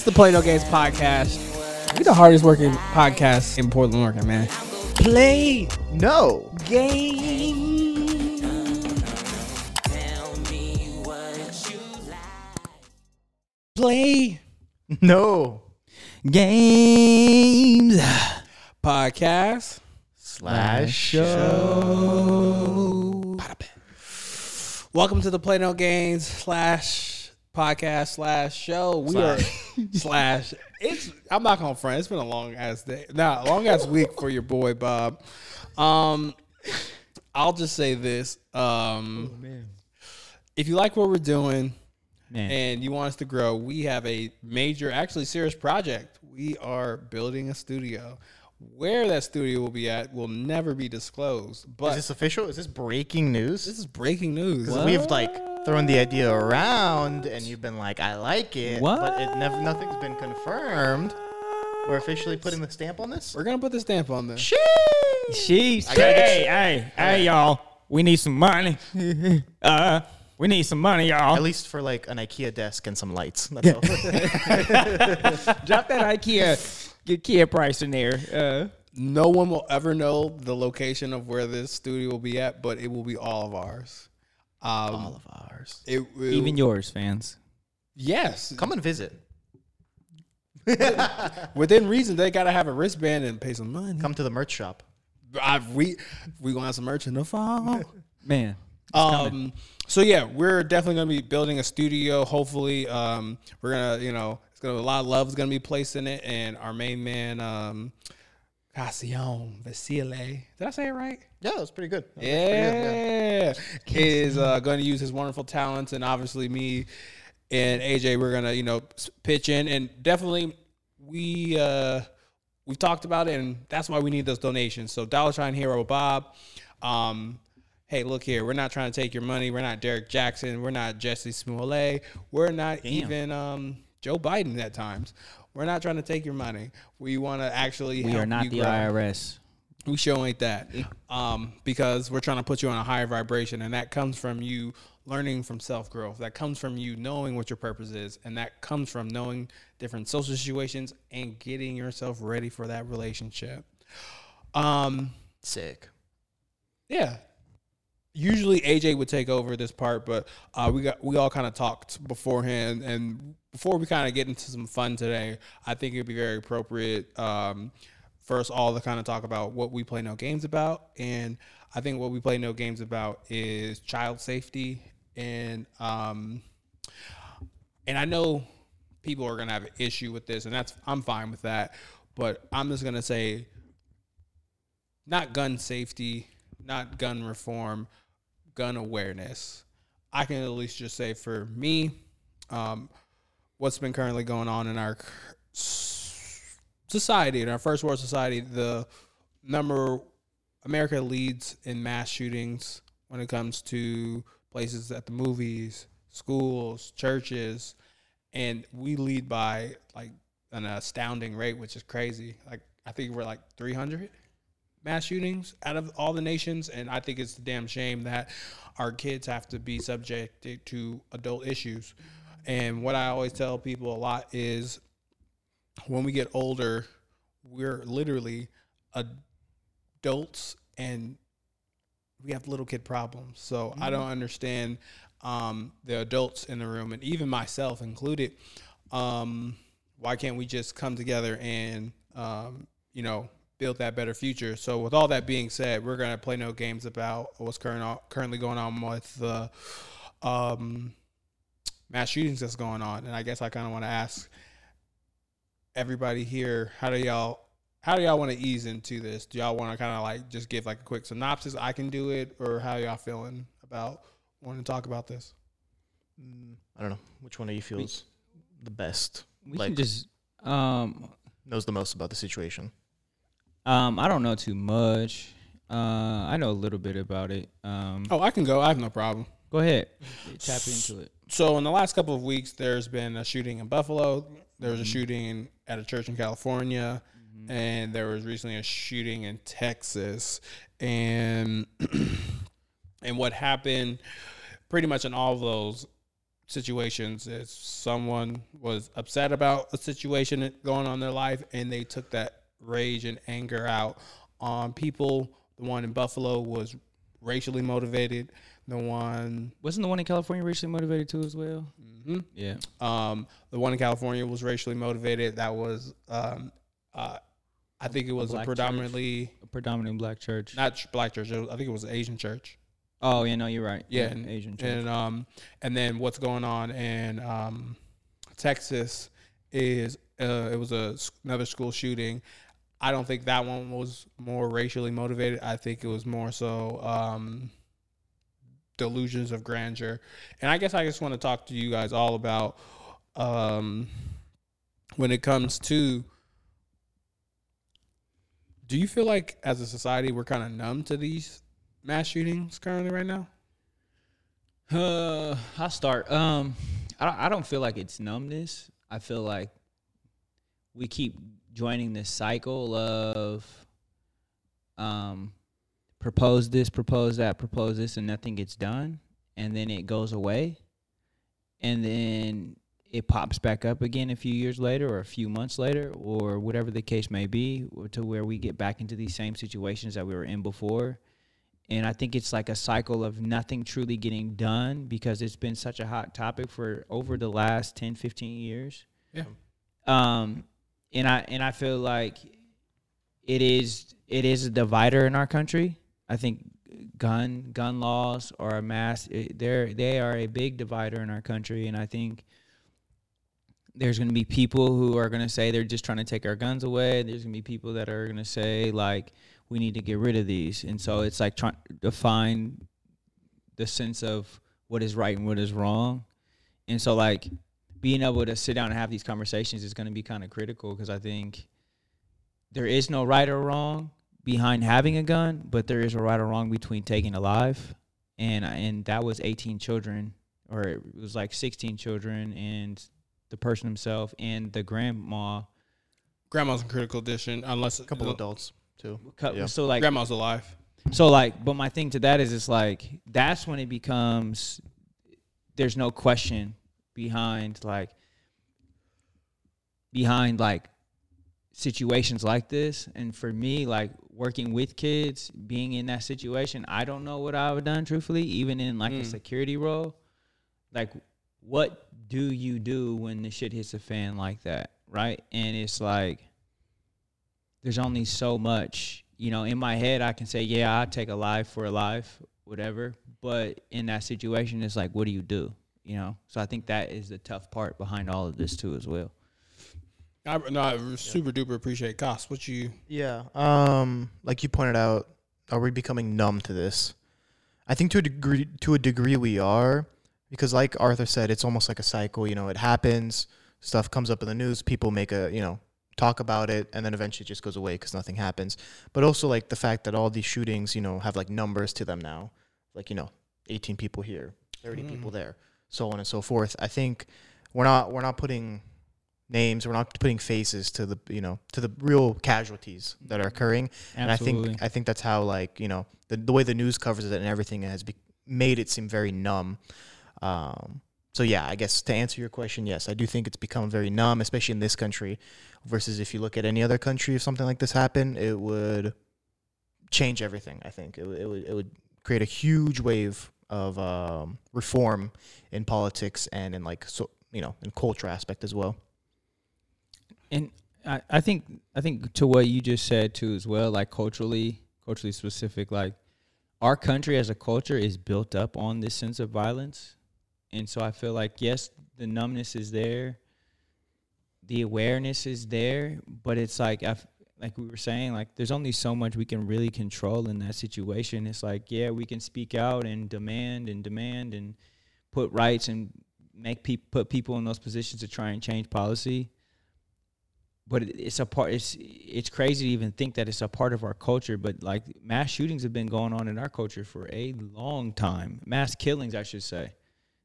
This is the Play No Games podcast. We the hardest working podcast in Portland, Oregon, man. Play No. Game. Play No. games. podcast. Slash show. Welcome to the Play No Games slash podcast slash show. We are slash. It's. I'm not gonna front. It's been a long ass day. Now Nah, long ass week for your boy Bob. Um, I'll just say this. Um, if you like what we're doing Man. and you want us to grow, we have a major, actually serious project. We are building a studio. Where that studio will be at will never be disclosed. But Is this official? Is this breaking news? this is breaking news. We've like thrown the idea around, and you've been like, "I like it," but it never, nothing's been confirmed. We're officially putting the stamp on this. We're gonna put the stamp on this. Sheesh. gotta Hey, hey, hey, y'all. We need some money. uh, we need some money, y'all. At least for like an IKEA desk and some lights. That's all. Drop that IKEA, get IKEA price in there. Uh, No one will ever know the location of where this studio will be at, but it will be all of ours. Um, all of ours. it will, even yours, fans. yes, Come and visit. within reason. They gotta have a wristband and pay some money. Come to the merch shop. I, we we gonna have some merch in the fall. Man. Um, so yeah, we're definitely gonna be building a studio. Hopefully, um, we're gonna, you know, it's gonna a lot of love is gonna be placed in it, and our main man, um, Cassione Vasile. Did I say it right? Yeah, that's pretty good. That's pretty good, Yeah, is uh, going to use his wonderful talents, and obviously me and AJ, we're gonna, you know, pitch in, and definitely we uh, we've talked about it, and that's why we need those donations. So Dollar Sign Hero Bob, um, hey, look here, we're not trying to take your money. We're not Derek Jackson. We're not Jussie Smollett. We're not even um, Joe Biden at times. We're not trying to take your money. We want to actually. We help are not you the grow. IRS. We sure ain't that. Um, because we're trying to put you on a higher vibration, and that comes from you learning from self growth. That comes from you knowing what your purpose is, and that comes from knowing different social situations and getting yourself ready for that relationship. Um, Sick. yeah. Usually AJ would take over this part, but uh, we got we all kind of talked beforehand, and before we kind of get into some fun today, I think it'd be very appropriate um, us all to kind of talk about what we play no games about, and I think what we play no games about is child safety, and um, and I know people are gonna have an issue with this, and that's I'm fine with that, but I'm just gonna say not gun safety, not gun reform, gun awareness. I can at least just say for me, um, what's been currently going on in our society, in our first world society, the number America leads in mass shootings when it comes to places at the movies, schools, churches, and we lead by like an astounding rate, which is crazy. Like I think we're like 300 mass shootings out of all the nations, and I think it's a damn shame that our kids have to be subjected to adult issues. And what I always tell people a lot is when we get older, we're literally adults and we have little kid problems. So I don't understand um, the adults in the room, and even myself included. Um, why can't we just come together and um, you know build that better future? So with all that being said, we're gonna play no games about what's current currently going on with the um, mass shootings that's going on, and I guess I kind of want to ask everybody here, how do y'all how do y'all want to ease into this? Do y'all want to kind of like just give like a quick synopsis? I can do it, or how y'all feeling about wanting to talk about this? Mm, I don't know which one of you feels the best. We like can just um knows the most about the situation. um I don't know too much. Uh I know a little bit about it. Um Oh, I can go. I have no problem. go ahead. Tap into it. So in the last couple of weeks, there's been a shooting in Buffalo. There was a mm-hmm. shooting at a church in California, mm-hmm. and there was recently a shooting in Texas. And and what happened, pretty much in all of those situations is someone was upset about a situation going on in their life and they took that rage and anger out on people. The one in Buffalo was racially motivated. The one wasn't the one in California racially motivated too as well. Mm-hmm. Yeah. Um, the one in California was racially motivated. That was, um, uh, I think it was a, a predominantly church. a predominantly black church, not black church. Was, I think it was an Asian church. Oh yeah, no, you're right. Yeah, yeah and, Asian church. And um, and then what's going on in um, Texas is uh, it was a another school shooting. I don't think that one was more racially motivated. I think it was more so um, delusions of grandeur. And I guess I just want to talk to you guys all about um, when it comes to. Do you feel like as a society we're kind of numb to these mass shootings currently right now? Uh, I'll start. Um, I don't, I don't feel like it's numbness. I feel like we keep joining this cycle of um propose this, propose that, propose this, and nothing gets done, and then it goes away, and then it pops back up again a few years later, or a few months later, or whatever the case may be, to where we get back into these same situations that we were in before, and I think it's like a cycle of nothing truly getting done because it's been such a hot topic for over the last 10, 15 years. Yeah. Um, and I and I feel like it is it is a divider in our country. I think gun gun laws are a mass eh, they're they are a big divider in our country and I think there's going to be people who are going to say they're just trying to take our guns away. There's going to be people that are going to say like we need to get rid of these. And so it's like trying to find the sense of what is right and what is wrong. And so like being able to sit down and have these conversations is going to be kind of critical because I think there is no right or wrong behind having a gun, but there is a right or wrong between taking a life. And and that was 18 children or it was like 16 children and the person himself and the grandma grandma's in critical condition unless a couple adults too. Yeah. So like grandma's alive. So like, but my thing to that is, it's like that's when it becomes. There's no question behind like. Behind like situations like this and for me like working with kids being in that situation i don't know what i would have done truthfully even in like mm. a security role like what do you do when the shit hits a fan like that right and it's like there's only so much. You know, in my head, I can say, yeah, i take a life for a life, whatever. But in that situation, it's like, what do you do? You know, so I think that is the tough part behind all of this too, as well. I, no, I super duper appreciate cost. What you? Yeah, um, like you pointed out, are we becoming numb to this? I think to a degree, to a degree, we are, because like Arthur said, it's almost like a cycle. You know, it happens, stuff comes up in the news, people make a you know talk about it and then eventually it just goes away because nothing happens but also like the fact that all these shootings you know have like numbers to them now like you know 18 people here 30 mm. people there so on and so forth i think we're not we're not putting names we're not putting faces to the you know to the real casualties that are occurring Absolutely. and i think i think that's how like you know the, the way the news covers it and everything has be- made it seem very numb um, so yeah, I guess to answer your question, yes, I do think it's become very numb, especially in this country. Versus if you look at any other country, if something like this happened, it would change everything. I think it, it would it would create a huge wave of um, reform in politics and in like so you know in culture aspect as well. And I, I think I think to what you just said too as well, like culturally culturally specific, like our country as a culture is built up on this sense of violence and so I feel like yes, the numbness is there, the awareness is there, but it's like i like we were saying, like there's only so much we can really control in that situation. It's like yeah, we can speak out and demand and demand and put rights and make people put people in those positions to try and change policy. But it's a part. It's it's crazy to even think that it's a part of our culture. But like mass shootings have been going on in our culture for a long time. Mass killings, I should say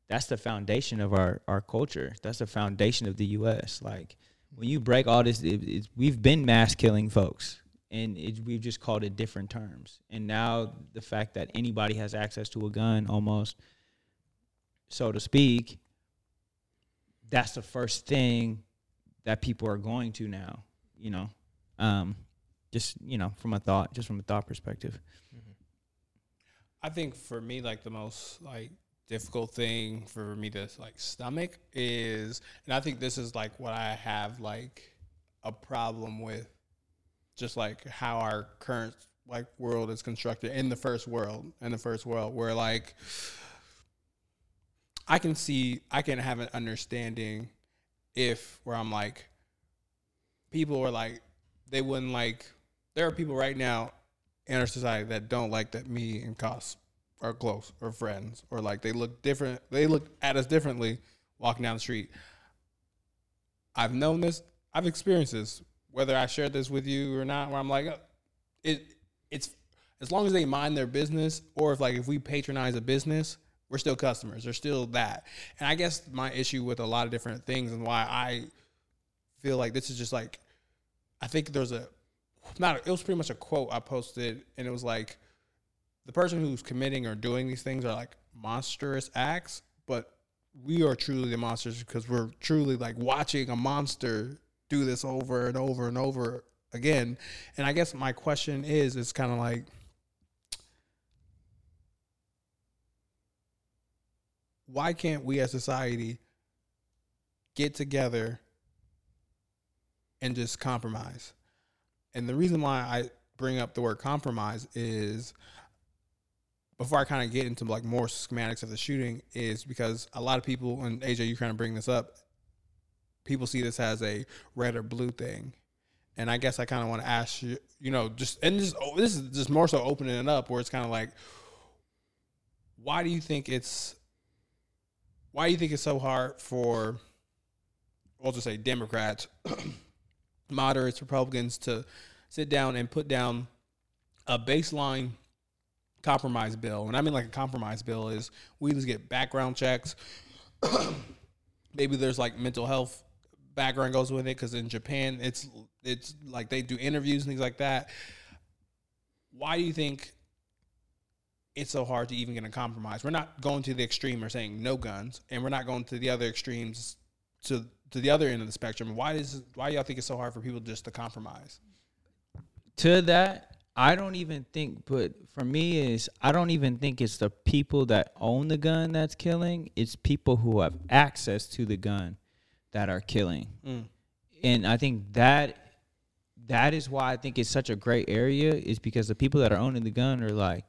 that's the foundation of our our culture. That's the foundation of the U.S. Like when you break all this, it, we've been mass killing folks, and it, we've just called it different terms. And now the fact that anybody has access to a gun, almost so to speak, that's the first thing that people are going to now. You know, um, just you know, from a thought, just from a thought perspective. I think for me, like the most like difficult thing for me to like stomach is, and I think this is like what I have like a problem with, just like how our current like world is constructed in the first world, in the first world, where like I can see, I can have an understanding if where I'm like, people are like, they wouldn't like. There are people right now in our society that don't like that me and Cos are close or friends or like they look different. They look at us differently walking down the street. I've known this. I've experienced this. Whether I share this with you or not, where I'm like, uh, it. It's as long as they mind their business, or if like if we patronize a business, we're still customers. They're still that. And I guess my issue with a lot of different things and why I feel like this is just like, I think there's a not it was pretty much a quote I posted, and it was like the person who's committing or doing these things are like monstrous acts, but we are truly the monsters because we're truly like watching a monster do this over and over and over again. And I guess my question is, it's kind of like. Why can't we as society get together and just compromise? And the reason why I bring up the word compromise is before I kind of get into like more schematics of the shooting is because a lot of people and AJ you kind of bring this up people see this as a red or blue thing. And I guess I kind of want to ask you, you know, just and this oh, this is just more so opening it up where it's kind of like why do you think it's why do you think it's so hard for I'll just say Democrats moderates, Republicans to sit down and put down a baseline compromise bill. And I mean like a compromise bill is we just get background checks. Maybe there's like mental health background goes with it because in Japan it's it's like they do interviews and things like that. Why do you think it's so hard to even get a compromise? We're not going to the extreme or saying no guns, and we're not going to the other extremes to to the other end of the spectrum. Why is why y'all think it's so hard for people just to compromise? to that, I don't even think, but for me is I don't even think it's the people that own the gun that's killing. It's people who have access to the gun that are killing. Mm. And I think that that is why I think it's such a great area is because the people that are owning the gun are like,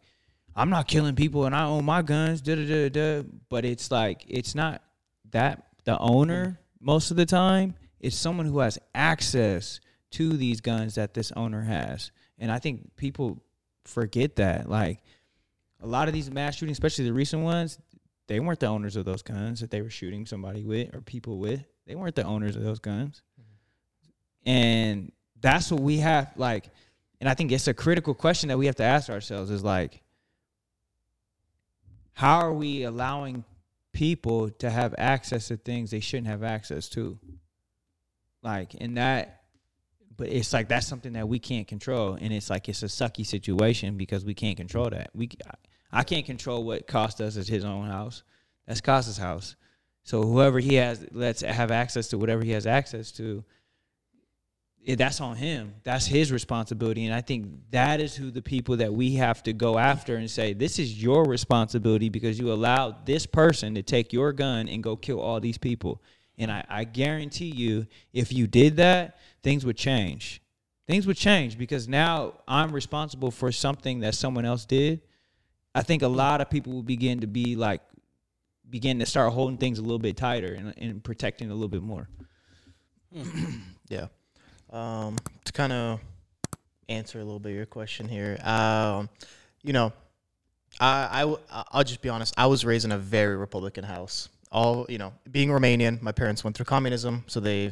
I'm not killing people and I own my guns, da da da da. But it's like it's not that the owner most of the time. It's someone who has access to these guns that this owner has. And I think people forget that. Like a lot of these mass shootings, especially the recent ones, they weren't the owners of those guns that they were shooting somebody with or people with. They weren't the owners of those guns. And that's what we have like and I think it's a critical question that we have to ask ourselves is like how are we allowing people to have access to things they shouldn't have access to? Like and that but it's like that's something that we can't control. And it's like it's a sucky situation because we can't control that. We i can't control what cost does at his own house. That's costas house. So whoever he has let's have access to whatever he has access to that's on him that's his responsibility and i think that is who the people that we have to go after and say this is your responsibility because you allowed this person to take your gun and go kill all these people and I, I guarantee you, if you did that, things would change. Things would change because now I'm responsible for something that someone else did. I think a lot of people will begin to be like, begin to start holding things a little bit tighter and, and protecting a little bit more. Hmm. Yeah. Um, to kind of answer a little bit of your question here, um, you know, I I'll just be honest. I was raised in a very Republican house. All you know, being Romanian, my parents went through communism, so they,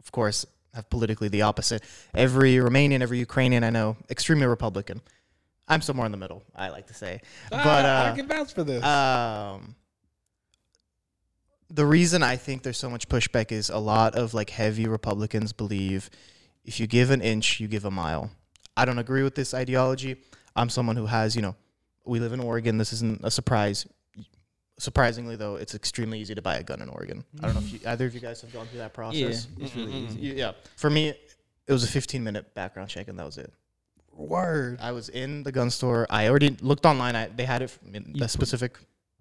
of course, have politically the opposite. Every Romanian, every Ukrainian I know, extremely Republican. I'm somewhere in the middle. I like to say, but Ah, uh, I can vouch for this. um, the reason I think there's so much pushback is a lot of like heavy Republicans believe if you give an inch, you give a mile. I don't agree with this ideology. I'm someone who has, you know, we live in Oregon. This isn't a surprise. surprisingly though, it's extremely easy to buy a gun in Oregon. I don't know if you, either of you guys have gone through that process. Yeah, process. it's really mm-hmm. easy. Yeah, for me, it was a 15 minute background check and that was it. Word. I was in the gun store. I already looked online. I, they had it, I the specific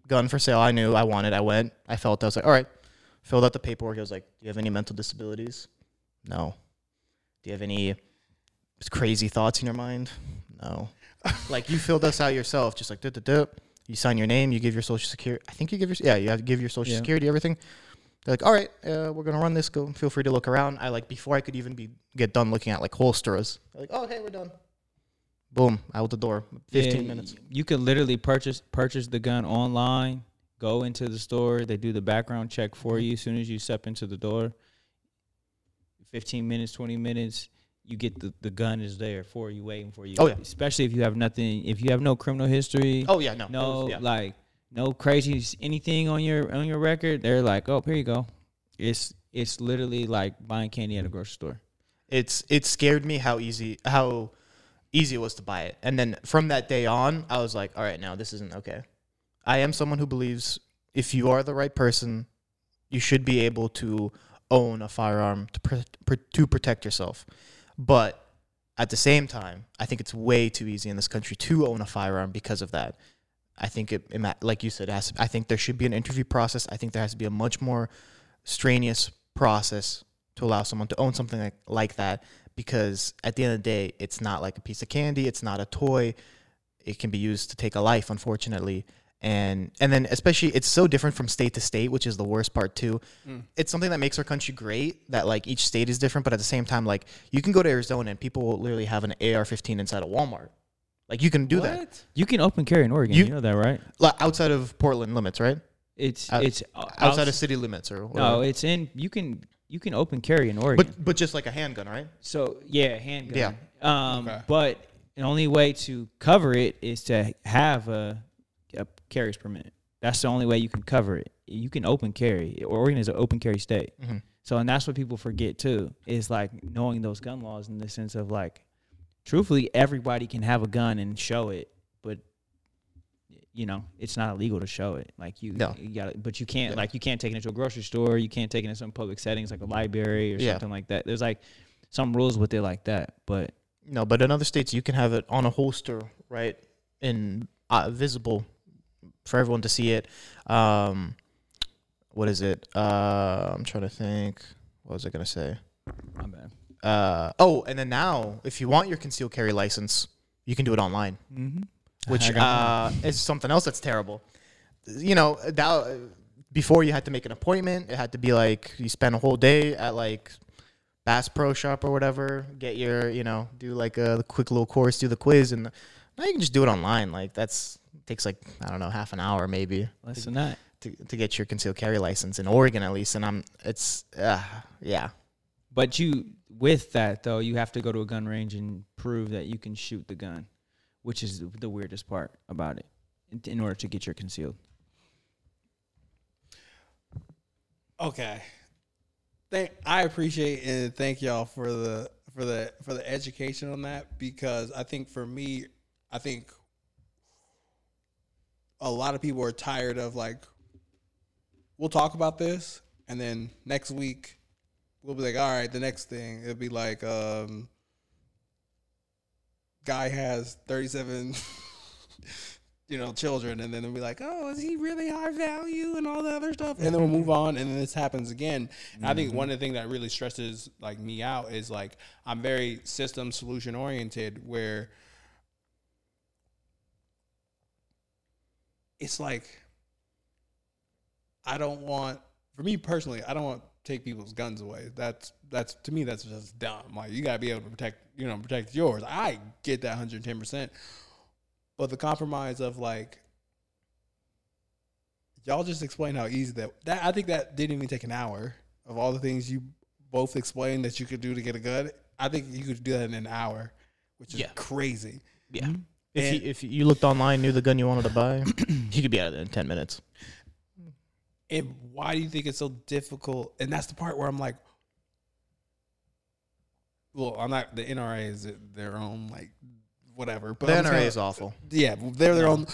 gun for sale. I knew I wanted. I went. I felt. I was like, all right. Filled out the paperwork. I was like, do you have any mental disabilities? No. Do you have any crazy thoughts in your mind? No. like you filled us out yourself, just like duh, duh. You sign your name. You give your social security. I think you give your yeah. You have to give your social Yeah. security, everything. They're like, all right, uh, we're gonna run this. Go. Feel free to look around. I like before I could even be get done looking at like holsters. Like, oh, okay, we're done. Boom, out the door. Fifteen Yeah, minutes. You could literally purchase purchase the gun online. Go into the store. They do the background check for you as soon as you step into the door. Fifteen minutes, twenty minutes. You get the, the gun is there for you, waiting for you. Oh, yeah. Especially if you have nothing. If you have no criminal history. Oh yeah, no, no was- yeah. like no crazy anything on your on your record. They're like, oh, here you go. It's it's literally like buying candy at a grocery store. it's it scared me how easy how easy it was to buy it. And then from that day on, I was like, all right, now this isn't okay. I am someone who believes if you are the right person, you should be able to own a firearm to pr- to protect yourself. But at the same time, I think it's way too easy in this country to own a firearm because of that. I think it, it like you said, has, I think there should be an interview process. I think there has to be a much more strenuous process to allow someone to own something like, like that because at the end of the day, it's not like a piece of candy, it's not a toy. It can be used to take a life, unfortunately. And and then especially it's so different from state to state, which is the worst part too. Mm. It's something that makes our country great that like each state is different, but at the same time, like you can go to Arizona and people will literally have an AR-15 inside a Walmart. Like you can do that You can open carry in Oregon. You- You, know that, right? like, outside of Portland limits, right? It's Out- it's Outside of city limits or No, it's in. You can you can open carry in Oregon. but but just like a handgun, right? so yeah, handgun. Yeah. Um, Okay. but the only way to cover it is to have a, a carrier's permit. That's the only way you can cover it. You can open carry. Oregon is an open carry state. Mhm. So and that's what people forget too is like knowing those gun laws in the sense of like, truthfully, everybody can have a gun and show it, but you know it's not illegal to show it. Like you, No. you got but you can't Yeah. like you can't take it into a grocery store. You can't take it in some public settings like a library or Yeah. something like that. There's like some rules with it like that, but No, but in other states you can have it on a holster, right, and uh, visible for everyone to see it. Um, what is it? Uh, I'm trying to think. What was I gonna say? my bad. Uh, oh, and then now, if you want your concealed carry license, you can do it online, Mm-hmm. which uh, is something else that's terrible. You know, that before you had to make an appointment, it had to be like you spend a whole day at like Bass Pro Shop or whatever, get your, you know, do like a quick little course, do the quiz, and now you can just do it online. Like that's takes like I don't know half an hour maybe less than that. to to get your concealed carry license in Oregon at least. And I'm it's uh, yeah But you, with that though, you have to go to a gun range and prove that you can shoot the gun, which is the weirdest part about it. In, in order to get your concealed. Okay. Thank I appreciate and thank y'all for the for the for the education on that because I think for me, I think a lot of people are tired of like we'll talk about this and then next week we'll be like, all right, the next thing. It'll be like um guy has 37 you know children and then they'll be like oh is he really high value and all the other stuff? And then we'll move on and then this happens again. And i think one of the things that really stresses like me out is like i'm very system solution oriented where it's like i don't want for me personally i don't want to take people's guns away that's that's to me that's just dumb like you got to be able to protect you know protect yours i get that 110% but the compromise of like y'all just explain how easy that that I think that didn't even take an hour of all the things you both explained that you could do to get a gun. I think you could do that in an hour, which is Yeah. crazy. yeah. Mm-hmm. If you, if you looked online, knew the gun you wanted to buy, you could be out of there in ten minutes. And why do you think it's so difficult? And that's the part where I'm like, well, I'm not. The NRA is their own like whatever, but the I'm NRA saying- is awful. yeah, they're their own.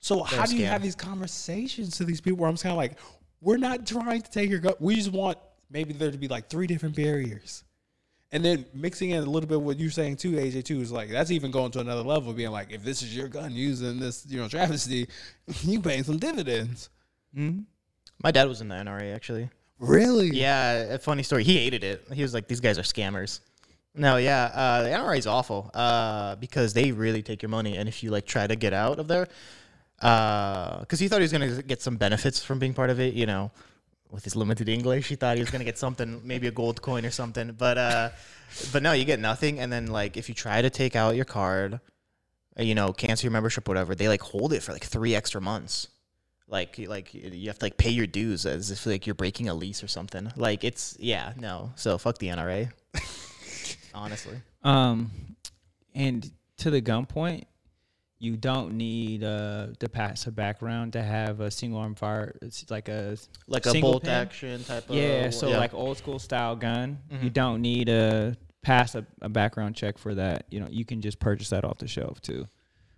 So They're how do you scam. have these conversations to these people where I'm just kind of like, we're not trying to take your gun. We just want maybe there to be like three different barriers. And then mixing in a little bit what you're saying too, AJ too, is like that's even going to another level, being like, if this is your gun using this, you know, travesty, you paying some dividends. Mhm. My dad was in the NRA actually. Really? Yeah, a funny story. He hated it. He was like, "These guys are scammers." No, yeah, uh, the NRA is awful uh, because they really take your money, and if you like try to get out of there, because he thought he was gonna get some benefits from being part of it, you know, with his limited English, he thought he was gonna get something, maybe a gold coin or something, but uh, but no, you get nothing, and then like if you try to take out your card, uh, you know, cancel your membership, whatever, they like hold it for like three extra months like like you have to like pay your dues as if like you're breaking a lease or something. Like it's yeah, no. So fuck the NRA. Honestly. Um, and to the gun point, you don't need uh to pass a background to have a single arm fire. It's like a Like a bolt pin? action type of yeah, so yeah. like old school style gun. You Mhm. don't need to pass a, a background check for that. You know, you can just purchase that off the shelf too,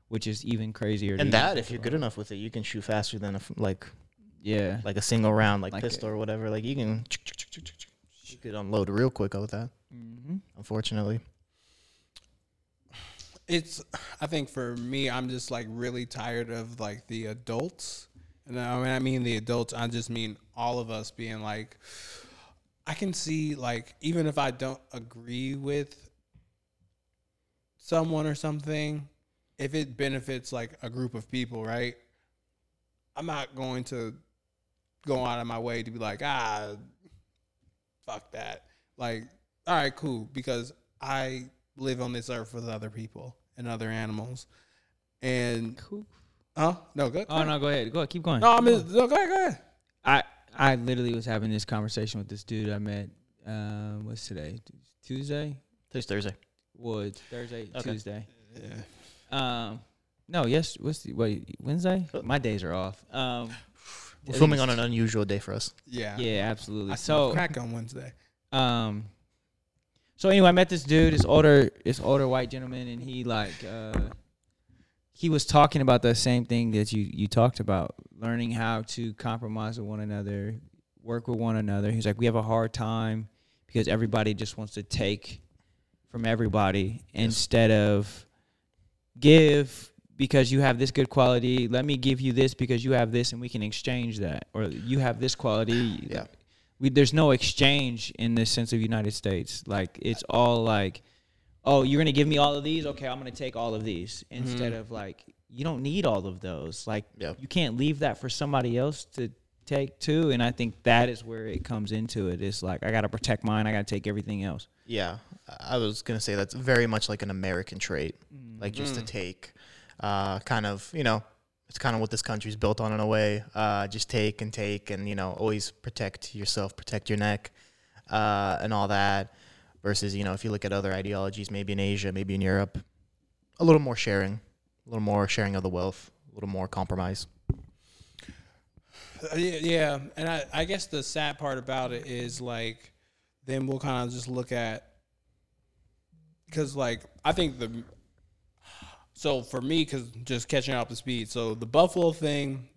which is even crazier. and that if you're good enough with it, you can shoot faster than a f- like yeah, like a single round like, Like pistol a- or whatever. Like you can you could unload real quick with that. hmm Unfortunately. It's i think for me i'm just like really tired of like the adults. And I- when i mean the adults i just mean all of us being like i can see like even if i don't agree with someone or something if it benefits like a group of people right? I'm not going to go out of my way to be like ah fuck that. Like all right cool because i live on this earth with other people and other animals. And Cool. huh? No, good. Oh no, go ahead. Go ahead. Keep going. No, I'm just, no, go ahead, go ahead. I I literally was having this conversation with this dude I met. Um, what's today? Tuesday. Today's Thursday. Well, it's Thursday, Okay. Tuesday. Yeah. Um, no, yes. What's the wait? Wednesday? My days are off. Um, We're filming on an unusual day for us. Yeah. yeah, absolutely. I So, crack on Wednesday. um, so anyway, I met this dude, this older, this older white gentleman, and he like, uh, he was talking about the same thing that you you talked about, learning how to compromise with one another, work with one another. He's like, we have a hard time because everybody just wants to take from everybody instead of give because you have this good quality. Let me give you this because you have this, and we can exchange that. Or you have this quality. Yeah. We, there's no exchange in the sense of United States. Like it's all like, oh, you're gonna give me all of these. Okay, I'm gonna take all of these instead of like you don't need all of those. Like Yeah. you can't leave that for somebody else to take too. And I think that is where it comes into it. It's like I gotta protect mine. I gotta take everything else. Yeah, I was gonna say that's very much like an American trait, Mm. like just to Mm. take, uh, kind of you know, it's kind of what this country's built on in a way. Uh, just take and take, and you know, always protect yourself, protect your neck, uh, and all that. Versus, you know, if you look at other ideologies, maybe in Asia, maybe in Europe, a little more sharing, a little more sharing of the wealth, a little more compromise. Uh, yeah, and I, I guess the sad part about it is like, then we'll kind of just look at because like I think the so for me because just catching up to speed. So the Buffalo thing,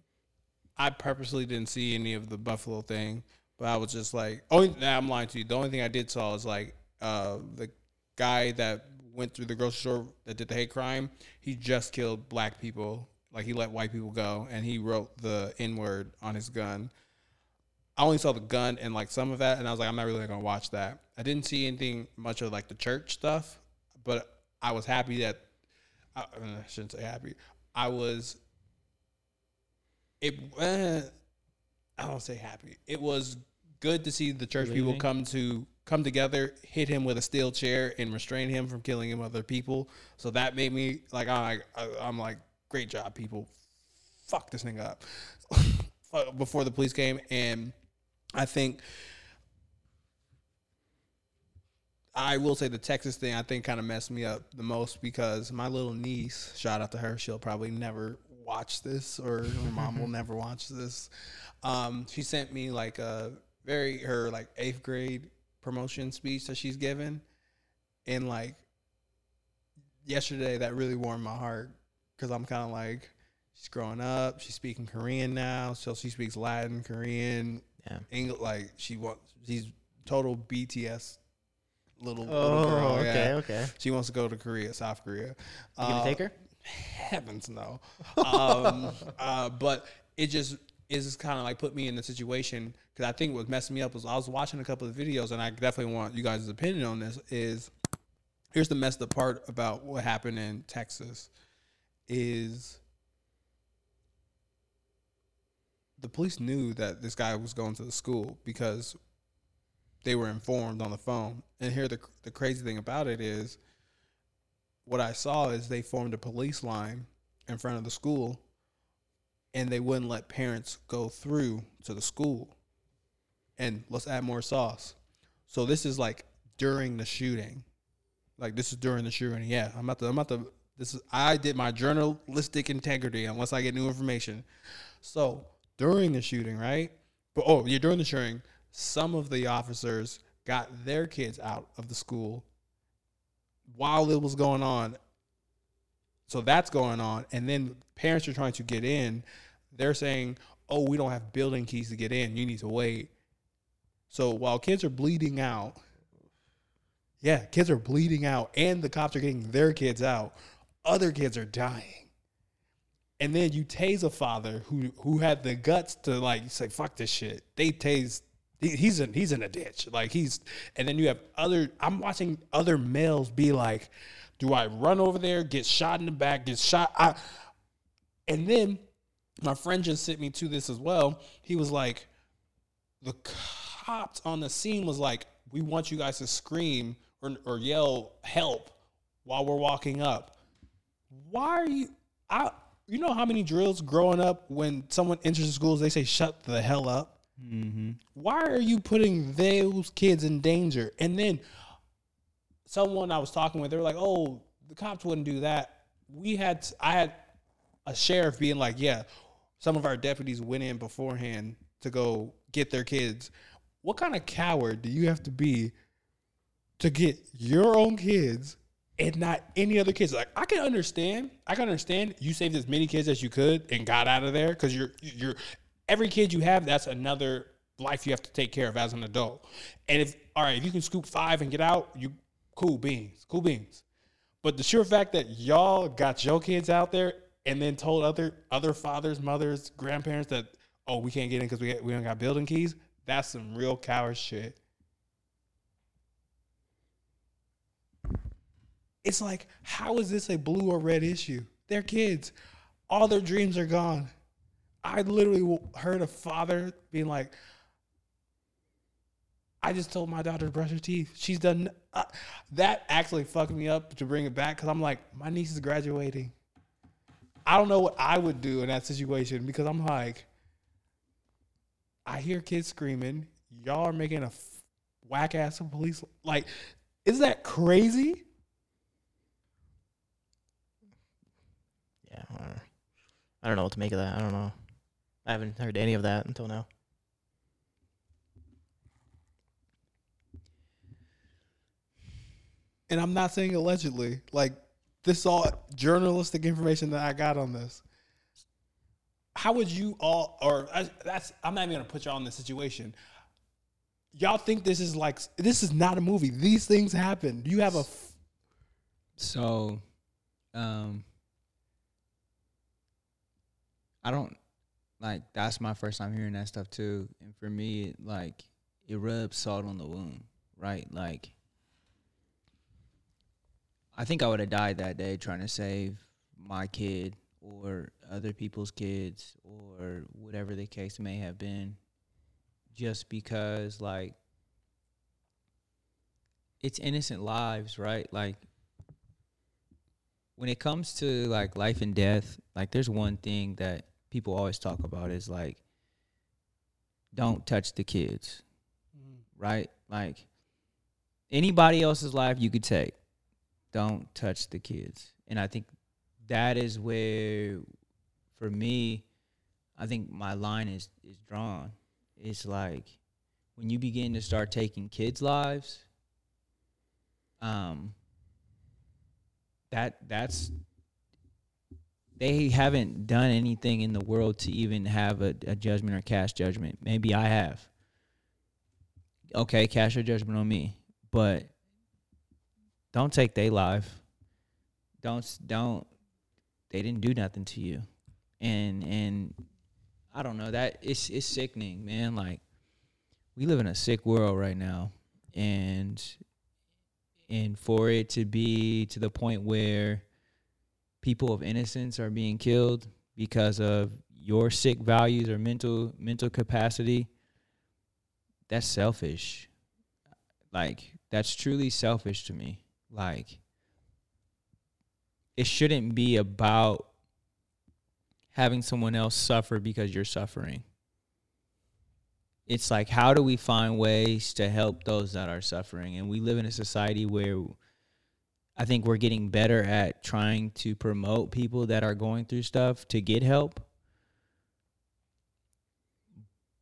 I purposely didn't see any of the Buffalo thing, but I was just like, only nah, I'm lying to you. The only thing I did saw is like uh the guy that went through the grocery store that did the hate crime. He just killed black people. Like he let white people go, and he wrote the N word on his gun. I only saw the gun and like some of that, and I was like, I'm not really gonna watch that. I didn't see anything much of like the church stuff, but I was happy that I, I shouldn't say happy. I was. It. Uh, I don't say happy. It was good to see the church people come to come together, hit him with a steel chair, and restrain him from killing him other people. So that made me like I, I I'm like great job, people. Fuck this thing up before the police came, and I think I will say the Texas thing I think kind of messed me up the most because my little niece, shout out to her, she'll probably never watch this or her mom will never watch this. Um, she sent me like a very her like eighth grade promotion speech that she's given, and like yesterday that really warmed my heart because I'm kind of like She's growing up. She's speaking Korean now, so she speaks Latin, Korean, Yeah. English. Like she wants. She's total BTS little, little Oh, girl. okay, yeah. okay. She wants to go to Korea, South Korea. You gonna Uh, take her? Heavens no. Um, uh, but it just is just kind of like put me in the situation because I think what messed me up was I was watching a couple of videos and I definitely want you guys' opinion on this. Is here's the messed up part about what happened in Texas is the police knew that this guy was going to the school because they were informed on the phone. And here the the crazy thing about it is what I saw is they formed a police line in front of the school and they wouldn't let parents go through to the school. And let's add more sauce. So this is like during the shooting. Like this is during the shooting. Yeah, I'm about to I'm about to this is I did my journalistic integrity unless I get new information. So during the shooting, right? But oh, you're yeah, during the shooting, some of the officers got their kids out of the school while it was going on. So that's going on. And then parents are trying to get in. They're saying, oh, we don't have building keys to get in. You need to wait. So while kids are bleeding out, yeah, kids are bleeding out, and the cops are getting their kids out, other kids are dying. And then you tase a father who who had the guts to like say fuck this shit. They tase he, he's in he's in a ditch. Like he's and then you have other I'm watching other males be like, do I run over there, get shot in the back, get shot? I and then my friend just sent me to this as well. He was like, the cops on the scene was like, we want you guys to scream or, or yell help while we're walking up. Why are you I you know how many drills growing up when someone enters the schools they say shut the hell up? Mm-hmm. why are you putting those kids in danger? And then someone I was talking with, they were like, "Oh, the cops wouldn't do that." We had, I had a sheriff being like, "Yeah, some of our deputies went in beforehand to go get their kids." What kind of coward do you have to be to get your own kids and not any other kids? Like, I can understand, I can understand you saved as many kids as you could and got out of there because you're you're every kid you have, that's another life you have to take care of as an adult. And if all right, if you can scoop five and get out, you cool beans, cool beans. But the sure fact that y'all got your kids out there and then told other other fathers, mothers, grandparents that oh we can't get in because we we don't got building keys, that's some real coward shit. It's like, how is this a blue or red issue? They're kids. All their dreams are gone. I literally heard a father being like, I just told my daughter to brush her teeth. She's done. Uh, that actually fucked me up to bring it back because I'm like, my niece is graduating. I don't know what I would do in that situation because I'm like, I hear kids screaming. Y'all are making a f- whack ass of police. Like, is that crazy? Yeah, I don't, know. I don't know what to make of that. I don't know. I haven't heard any of that until now. and I'm not saying allegedly. Like this is all journalistic information that I got on this. How would you all, or I- that's I'm not even gonna put y'all in this situation. Y'all think this is like this is not a movie. These things happen. Do you have a f- So, um, I don't like. That's my first time hearing that stuff too, and for me, like it rubs salt on the wound, right? Like, I think I would have died that day trying to save my kid or other people's kids or whatever the case may have been, just because like it's innocent lives, right? Like when it comes to like life and death, like there's one thing that people always talk about is like don't touch the kids, right? Like anybody else's life you could take. Don't touch the kids. And I think that is where for me I think my line is is drawn. It's like when you begin to start taking kids' lives, um that that's they haven't done anything in the world to even have a, a judgment or cast judgment. Maybe I have. Okay, cast your judgment on me, but don't take their life. Don't don't. They didn't do nothing to you, and and I don't know that it's it's sickening, man. Like we live in a sick world right now, and and for it to be to the point where people of innocence are being killed because of your sick values or mental mental capacity that's selfish. Like that's truly selfish to me. Like it shouldn't be about having someone else suffer because you're suffering. It's like how do we find ways to help those that are suffering? And we live in a society where I think we're getting better at trying to promote people that are going through stuff to get help.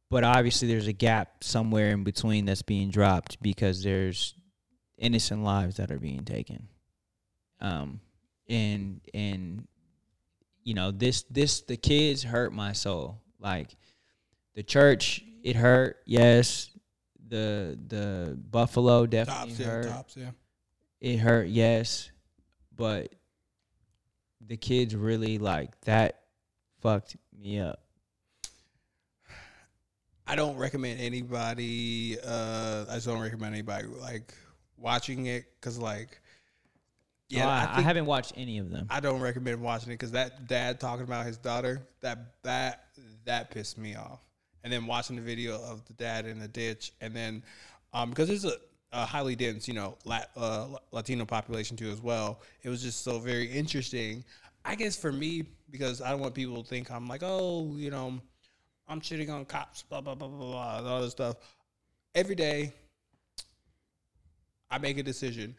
But obviously, there's a gap somewhere in between that's being dropped because there's innocent lives that are being taken. Um, and and you know this this the kids hurt my soul. Like the church, it hurt. Yes, the the Buffalo definitely Tops, yeah, hurt tops, yeah. It hurt yes but the kids really like that fucked me up I don't recommend anybody. Uh, I just don't recommend anybody like watching it because, like, yeah Oh, I, I, I haven't watched any of them I don't recommend watching it because that dad talking about his daughter that that that pissed me off. And then watching the video of the dad in the ditch, and then um, because it's a, a highly dense, you know, Lat, uh, Latino population too as well. It was just so very interesting. I guess for me because I don't want people to think I'm like, oh, you know, I'm shitting on cops, blah blah blah blah blah, and all this stuff. Every day, I make a decision.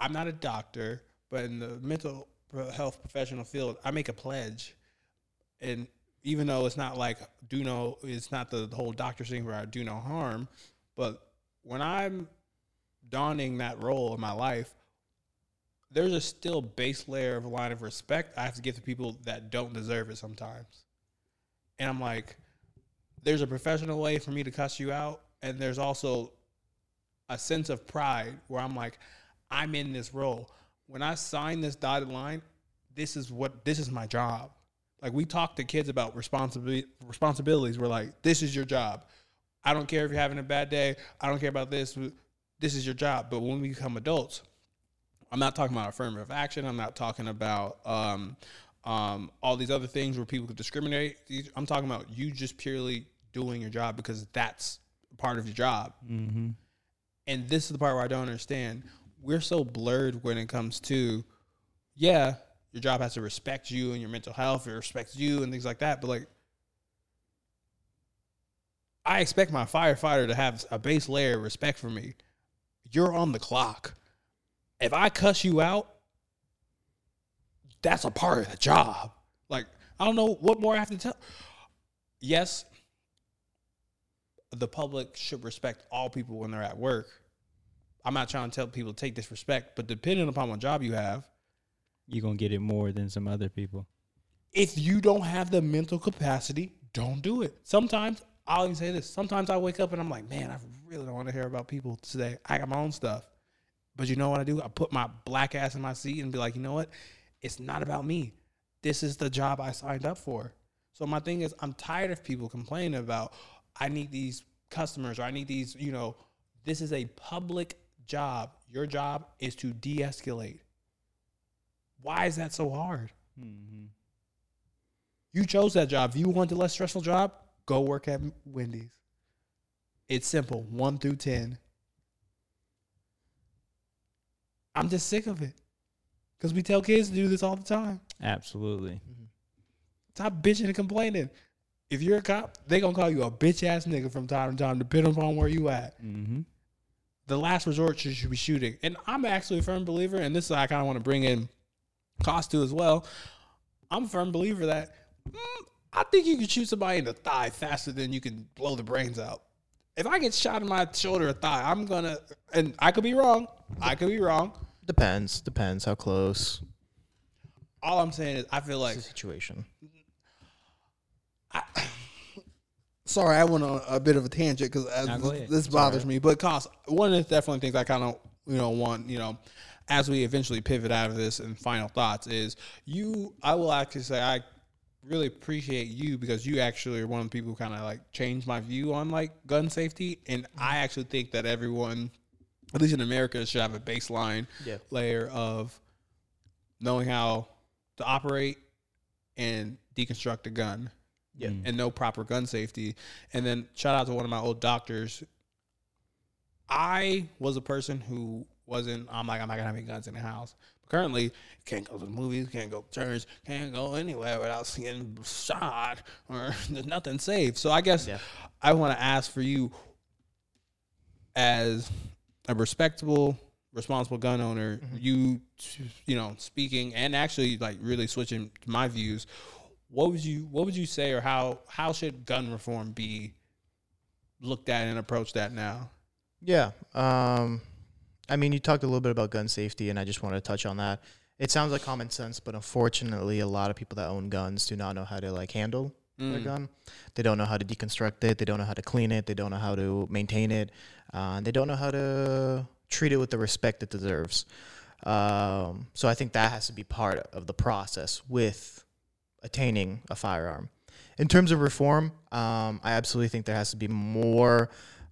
I'm not a doctor, but in the mental health professional field, I make a pledge. And even though it's not like do no, it's not the whole doctor thing where I do no harm, but when I'm donning that role in my life, there's a still base layer of a line of respect I have to give to people that don't deserve it sometimes. And I'm like, there's a professional way for me to cuss you out, and there's also a sense of pride where I'm like, I'm in this role. When I sign this dotted line, this is what this is my job. Like we talk to kids about responsibility responsibilities. We're like, this is your job. I don't care if you're having a bad day. I don't care about this. This is your job. But when we become adults, I'm not talking about affirmative action. I'm not talking about um, um, all these other things where people could discriminate. I'm talking about you just purely doing your job because that's part of your job. mm-hmm. And this is the part where I don't understand. We're so blurred when it comes to, yeah, your job has to respect you and your mental health, it respects you and things like that. But like, I expect my firefighter to have a base layer of respect for me. You're on the clock. If I cuss you out, that's a part of the job. Like, I don't know what more I have to tell. Yes, the public should respect all people when they're at work. I'm not trying to tell people to take disrespect, but depending upon what job you have, you're gonna get it more than some other people if you don't have the mental capacity, don't do it. Sometimes I'll even say this. Sometimes I wake up and I'm like, man, I really don't want to hear about people today. I got my own stuff. But you know what I do? I put my black ass in my seat and be like, you know what? It's not about me. This is the job I signed up for. So my thing is, I'm tired of people complaining about, I need these customers or I need these, you know, this is a public job. Your job is to de escalate. Why is that so hard? mm-hmm. You chose that job. If you want a less stressful job, go work at Wendy's. It's simple, one through 10. I'm just sick of it. Because we tell kids to do this all the time. absolutely Stop bitching and complaining. If you're a cop, they going to call you a bitch ass nigga from time to time, depending upon where you at. mm-hmm. The last resort you should be shooting. And I'm actually a firm believer, and this is I kind of want to bring in Cost to as well. I'm a firm believer that mm, I think you can shoot somebody in the thigh faster than you can blow the brains out. If I get shot in my shoulder or thigh, I'm gonna, and I could be wrong. I could be wrong. Depends. Depends how close. all I'm saying is I feel like It's a situation. sorry, I went on a bit of a tangent because Nah, go ahead. this bothers me. But Cost one of the definitely things I kind of you know want you know as we eventually pivot out of this and final thoughts is you. I will actually say I really appreciate you because you actually are one of the people who kind of like changed my view on like gun safety, and mm-hmm. I actually think that everyone, at least in America, should have a baseline Yeah. layer of knowing how to operate and deconstruct a gun Yeah. and no proper gun safety. And then shout out to one of my old doctors. I was a person who wasn't. I'm like I'm not gonna have any guns in the house. Currently, can't go to the movies, can't go to church, can't go anywhere without getting shot or there's nothing safe. So I guess Yeah. I want to ask for you, as a respectable, responsible gun owner, you you know speaking and actually like really switching my views. What would you What would you say, or how how should gun reform be looked at and approached at now? Yeah. Um, I mean, you talked a little bit about gun safety, and I just wanted to touch on that. It sounds like common sense, but unfortunately, a lot of people that own guns do not know how to like handle their Mm. gun. They don't know how to deconstruct it. They don't know how to clean it. They don't know how to maintain it. Uh, they don't know how to treat it with the respect it deserves. Um, so I think that has to be part of the process with attaining a firearm. In terms of reform, um, I absolutely think there has to be more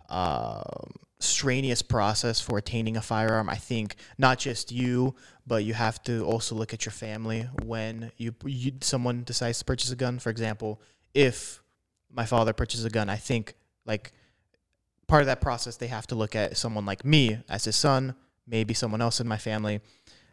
um, strenuous process for attaining a firearm. I think not just you, but you have to also look at your family when you, you someone decides to purchase a gun. For example, if my father purchases a gun, I think like part of that process they have to look at someone like me as his son, maybe someone else in my family,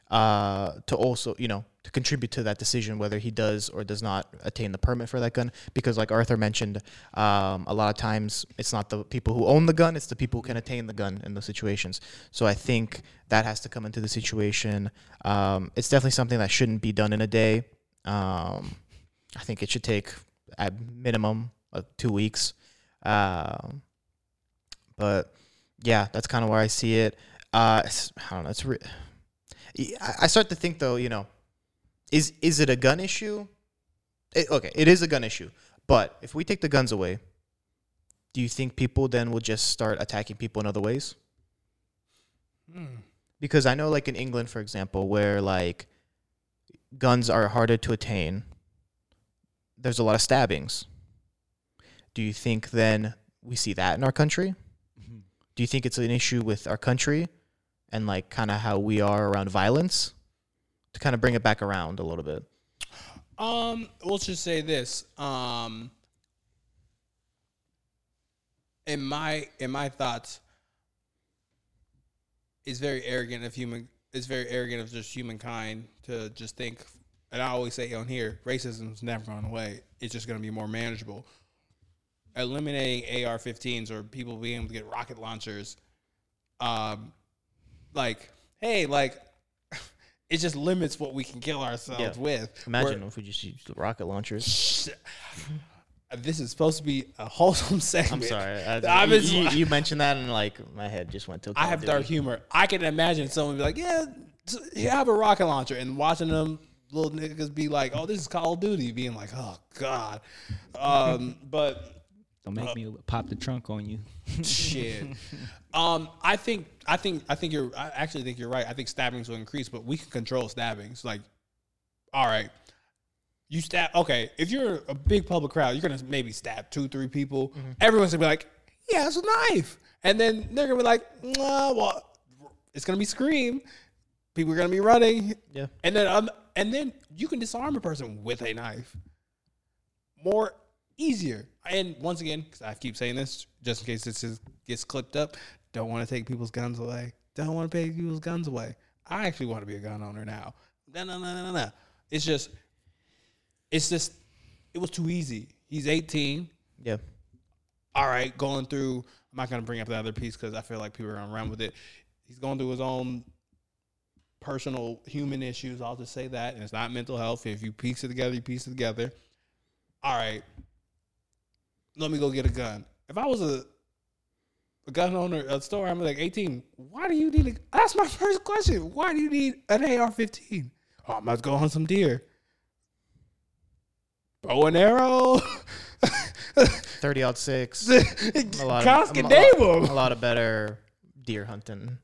uh, to also you know to contribute to that decision whether he does or does not attain the permit for that gun. Because like Arthur mentioned, um, a lot of times it's not the people who own the gun; it's the people who can attain the gun in those situations. So I think that has to come into the situation. Um, it's definitely something that shouldn't be done in a day. Um, I think it should take at minimum uh, two weeks. Um, but yeah, that's kind of where I see it. Uh, I don't know. It's re- I start to think though, you know, is is it a gun issue? It, okay, it is a gun issue. But if we take the guns away, do you think people then will just start attacking people in other ways? Hmm. Because I know, like in England, for example, where like guns are harder to attain, there's a lot of stabbings. Do you think then we see that in our country? Mm-hmm. Do you think it's an issue with our country and like kind of how we are around violence? To kind of bring it back around a little bit. Um, let's just say this. Um, in my in my thoughts, it's very arrogant of human. It's very arrogant of just humankind to just think. And I always say on here, racism's never going away. It's just going to be more manageable. Eliminating AR-15s or people being able to get rocket launchers, um, like hey, like it just limits what we can kill ourselves Yeah. with. Imagine Where- if we just used rocket launchers. This is supposed to be a wholesome segment. I'm sorry. I, I you, was- you, you mentioned that and like my head just went to. I Call have of dark Duty. humor. I can imagine someone be like, "Yeah, s- you have a rocket launcher," and watching them little niggas be like, "Oh, this is Call of Duty," being like, "Oh God," um, but Don't make me pop the trunk on you. shit. Um, I think, I think, I think you're. I actually think you're right. I think stabbings will increase, but we can control stabbings. Like, all right, you stab. Okay, if you're a big public crowd, you're gonna maybe stab two, three people. Everyone's gonna be like, "Yeah, it's a knife," and then they're gonna be like, nah, "Well, it's gonna be scream." People are gonna be running, Yeah. and then um, and then you can disarm a person with a knife. More easier. And once again, because I keep saying this just in case this is, gets clipped up. Don't want to take people's guns away. Don't want to take people's guns away. I actually want to be a gun owner now. No, no, no, no, no. It's just, it's just, it was too easy. He's 18. Yeah. All right, going through. I'm not gonna bring up the other piece because I feel like people are gonna run with it. He's going through his own personal human issues. I'll just say that, and it's not mental health. If you piece it together, you piece it together. All right, let me go get a gun. If I was a, a gun owner, a store, I'm like 18. Why do you need? A, that's my first question. Why do you need an AR-15? Oh, I'm about to go hunt some deer. Bow and arrow. Thirty odd six. A lot of, a lot- A lot of better deer hunting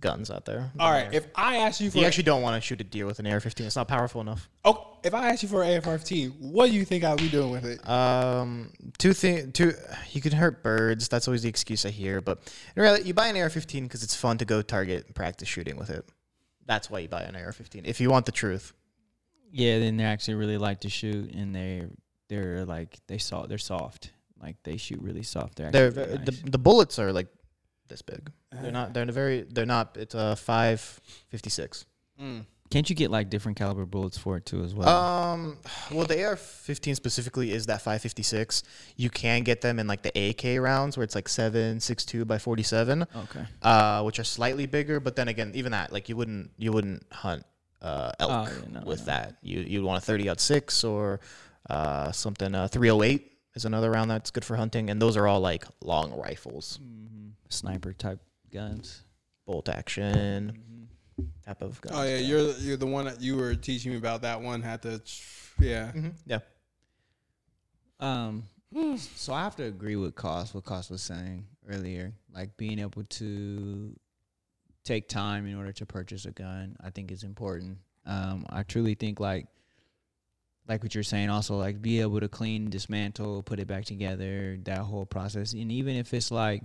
guns out there. All than right, AR. if I ask you for you actually don't want to shoot a deer with an AR-15, it's not powerful enough. oh, if I ask you for an AR-15, what do you think I'll be doing with it? Um, two thing, two. You can hurt birds. That's always the excuse I hear. But in reality, you buy an AR-15 because it's fun to go target and practice shooting with it. That's why you buy an AR-15. If you want the truth, Yeah, then they actually really like to shoot, and they they're like they saw they're soft, like they shoot really soft. They're, they're actually really the, nice. the bullets are like this big. They're not. They're in a very. They're not. It's a five fifty six. Mm. Can't you get like different caliber bullets for it too as well? Um, well, the AR-15 specifically is that 556. You can get them in like the AK rounds where it's like 7.62 by 47, okay. uh, which are slightly bigger. But then again, even that, like you wouldn't you wouldn't hunt uh, elk Oh, yeah, no, with no. that. You you'd want a 30 out six or uh, something. Uh, 308 is another round that's good for hunting, and those are all like long rifles, hmm Sniper type guns. bolt action type of guns. Oh yeah, you're the- you're the one that you were teaching me about. That one had to, yeah. hmm yeah. Um, so I have to agree with Cost. What Cost was saying earlier, like being able to take time in order to purchase a gun, I think is important. Um, I truly think like, like what you're saying, also like be able to clean, dismantle, put it back together, that whole process, and even if it's like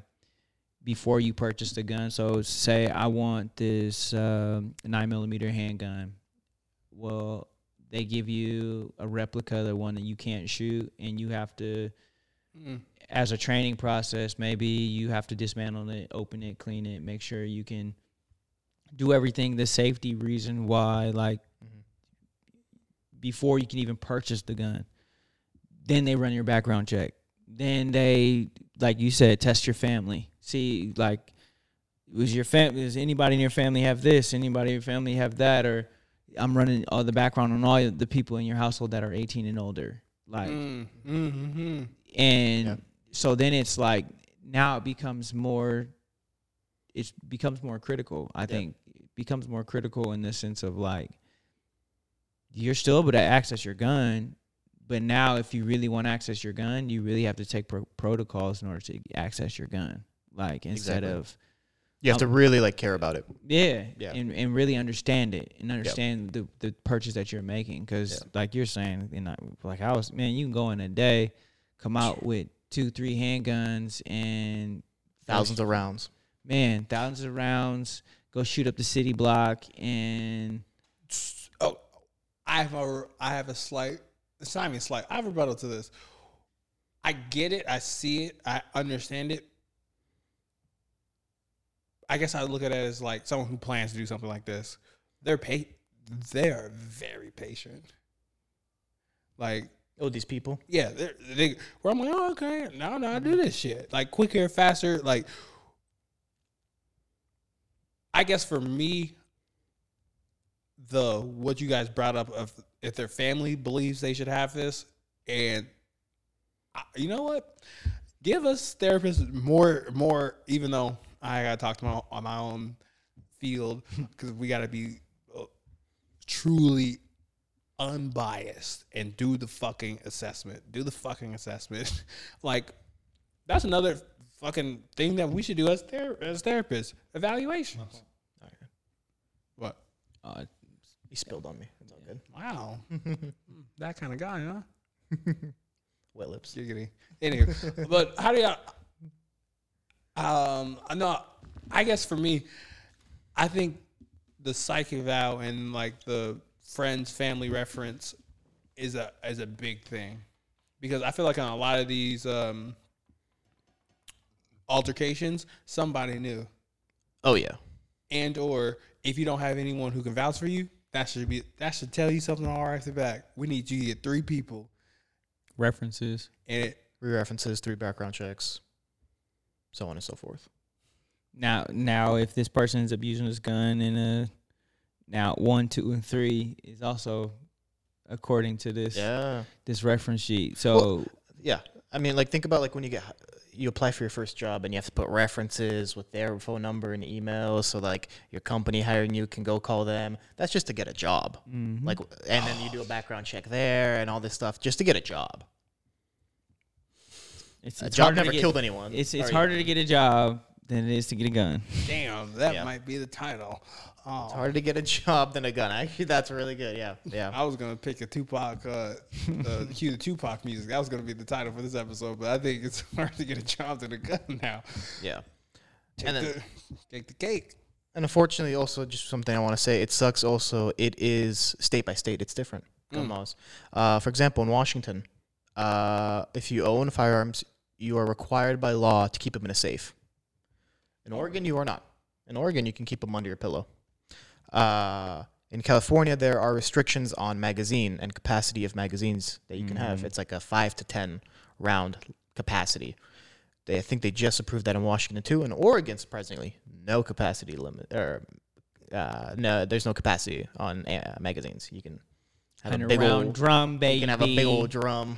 before you purchase the gun. So say I want this um, nine millimeter handgun. Well, they give you a replica, the one that you can't shoot, and you have to, Mm. as a training process, maybe you have to dismantle it, open it, clean it, make sure you can do everything. The safety reason why, like Mhm. before you can even purchase the gun, then they run your background check. Then they, like you said, test your family. See, like, was your family? Does anybody in your family have this? Anybody in your family have that? Or I'm running all the background on all the people in your household that are 18 and older. Like, Mm. Mm-hmm. and Yeah. so then it's like now it becomes more it becomes more critical i Yeah. think it becomes more critical in the sense of like you're still able to access your gun but now if you really want to access your gun you really have to take pro- protocols in order to access your gun like instead Exactly. of You have to Um, really like care about it. yeah, Yeah. and and really understand it and understand the the purchase that you're making because Yeah. like you're saying, and I, like I was, man, you can go in a day, come out with two, three handguns, and Thousands of rounds. man, thousands of rounds, go shoot up the city block, and Oh, I have a I have a slight. It's not even slight. I have a rebuttal to this. I get it. I see it. I understand it. I guess I look at it as like someone who plans to do something like this. They're pa- They are very patient. Like Oh, these people. yeah, they're, they where I'm like, oh, okay, now now I do this shit like quicker, faster. Like, I guess for me, the what you guys brought up of if their family believes they should have this, and I, you know what, give us therapists more more. Even though I gotta talk to my on my own field because we gotta be uh, truly unbiased and do the fucking assessment. Do the fucking assessment. like that's another fucking thing that we should do as ther- as therapists. Evaluations. What? uh, He spilled on me. It's all good. Wow. that kind of guy, huh? Wet lips. Giggity. Anyway, but how do y'all? Um, no. I guess for me, I think the psych eval and like the friends family reference is a is a big thing because I feel like on a lot of these um, altercations, somebody knew, Oh yeah. and or if you don't have anyone who can vouch for you, that should be that should tell you something all right off the back. We need you to get three people, references. and it, Three references, three background checks, so on and so forth. Now, now, if this person ends up using this gun in a now one, two, and three is also according to this Yeah. this reference sheet. So Yeah. I mean, like think about like when you get you apply for your first job and you have to put references with their phone number and email, so like your company hiring you can go call them. That's just to get a job. Mhm. Like, and then you do a background check there and all this stuff just to get a job. it's, A it's job never get- killed anyone. It's it's Sorry. harder to get a job than it is to get a gun. Damn, that Yeah. might be the title. Oh, It's harder to get a job than a gun. Actually, that's really good. Yeah, yeah. I was gonna pick a Tupac, uh, uh, cue the Tupac music. That was gonna be the title for this episode, but I think it's hard to get a job than a gun now. Yeah. Take, And then- the, take the cake. And unfortunately, also just something I want to say. It sucks. Also, it is state by state. It's different gun Mm. laws. Uh, for example, in Washington, uh, if you own firearms, you are required by law to keep them in a safe. In Oregon, you are not. In Oregon, you can keep them under your pillow. Uh, in California, there are restrictions on magazine and capacity of magazines that you can have. Mhm. It's like a five to ten round capacity. They, I think they just approved that in Washington too. In Oregon, surprisingly, no capacity limit or uh, no, there's no capacity on uh, magazines. You can have And a big round old drum, baby. you can have a big old drum.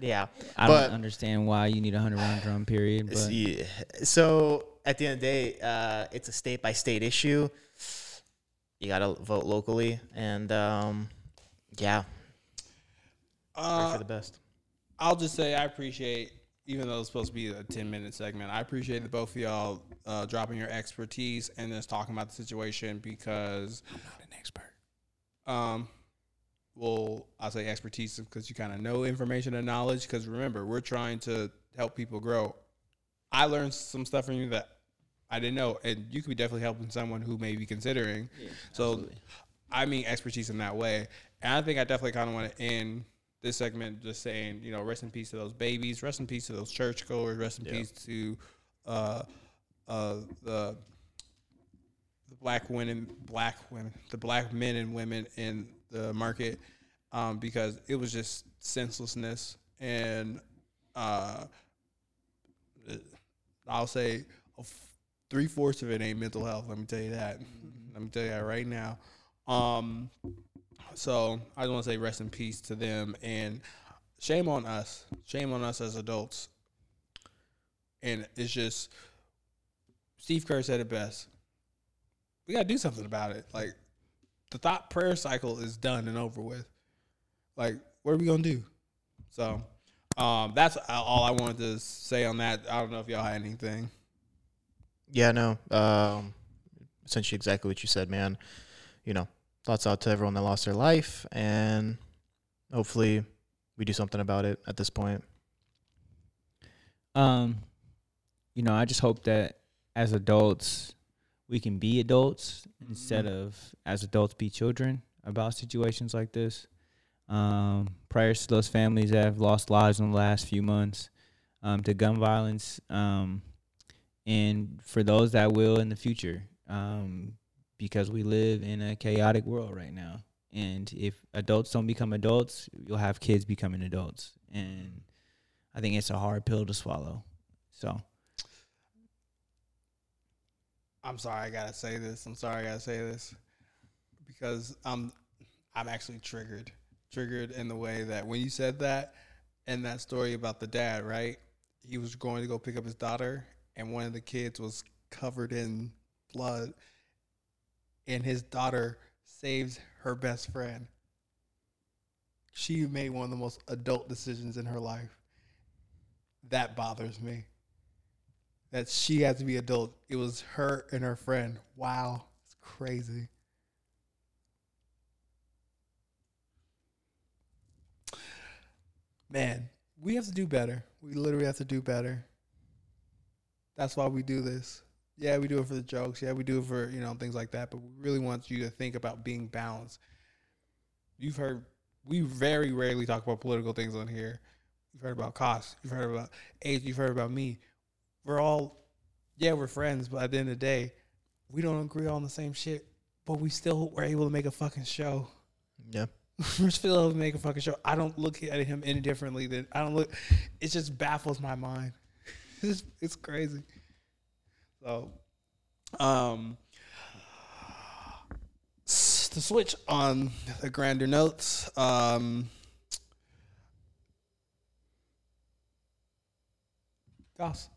Yeah. I but- don't understand why you need a hundred round drum. Period. But Yeah. So at the end of the day, uh, it's a state by state issue. You gotta vote locally, and um, yeah, Uh, for the best. I'll just say I appreciate, even though it's supposed to be a ten minute segment, I appreciate the both of y'all uh, dropping your expertise and just talking about the situation because I'm not an expert. Um, well, I'll say expertise because you kind of know information and knowledge. Because remember, we're trying to help people grow. I learned some stuff from you that I didn't know, and you could be definitely helping someone who may be considering. so, I mean expertise in that way. And I think I definitely kind of want to end this segment just saying, you know, rest in peace to those babies, rest in peace to those churchgoers, rest in Yeah. peace to uh, uh, the the black women, black women, the black men and women in the market, um, because it was just senselessness and uh, I'll say three fourths of it ain't mental health. Let me tell you that. Let me tell you that right now. Um, so I just want to say rest in peace to them and shame on us. Shame on us as adults. And it's just Steve Kerr said it best. We gotta do something about it. Like the thought prayer cycle is done and over with. Like, what are we gonna do? So um, that's all I wanted to say on that. I don't know if y'all had anything. Yeah, no, um, essentially exactly what you said, man. You know, thoughts out to everyone that lost their life, and hopefully we do something about it at this point. um, you know, I just hope that as adults we can be adults instead of as adults be children about situations like this. Um, prayers to those families that have lost lives in the last few months um, to gun violence, um, and for those that will in the future, um, because we live in a chaotic world right now. And if adults don't become adults, you'll have kids becoming adults, and I think it's a hard pill to swallow. So I'm sorry, I gotta say this. I'm sorry, I gotta say this because I'm I'm actually triggered, triggered in the way that when you said that and that story about the dad, right? He was going to go pick up his daughter, and one of the kids was covered in blood, and his daughter saves her best friend. She made one of the most adult decisions in her life. That bothers me that she had to be adult. It was her and her friend. Wow, it's crazy. Man, we have to do better. We literally have to do better. That's why we do this. Yeah, we do it for the jokes. Yeah, we do it for, you know, things like that, but we really want you to think about being balanced. You've heard we very rarely talk about political things on here. You've heard about Cost's. You've heard about age. You've heard about me we're all yeah we're friends but at the end of the day we don't agree on the same shit but we still were able to make a fucking show Yeah. we're still able to make a fucking show i don't look at him any differently than i don't look it just baffles my mind it's, it's crazy so um to switch on the grander notes um Goss.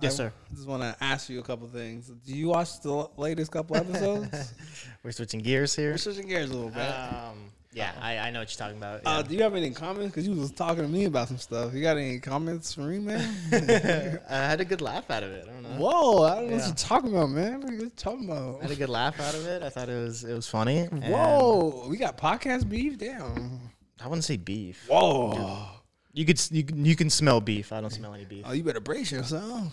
Yes, I sir. Just want to ask you a couple things. Do you watch the latest couple episodes? We're switching gears here. We're switching gears a little bit. Um, yeah, I, I know what you're talking about. Uh, do you have any comments? Because you was talking to me about some stuff. You got any comments for me, man? I had a good laugh out of it. I don't know. Whoa, I don't know what Yeah. you're talking about, man. What are you talking about? I had a good laugh out of it. I thought it was it was funny. Whoa, we got podcast beef? Damn. I wouldn't say beef. Whoa. You could s- you, can- you can smell beef. I don't smell any beef. Oh, you better brace yourself.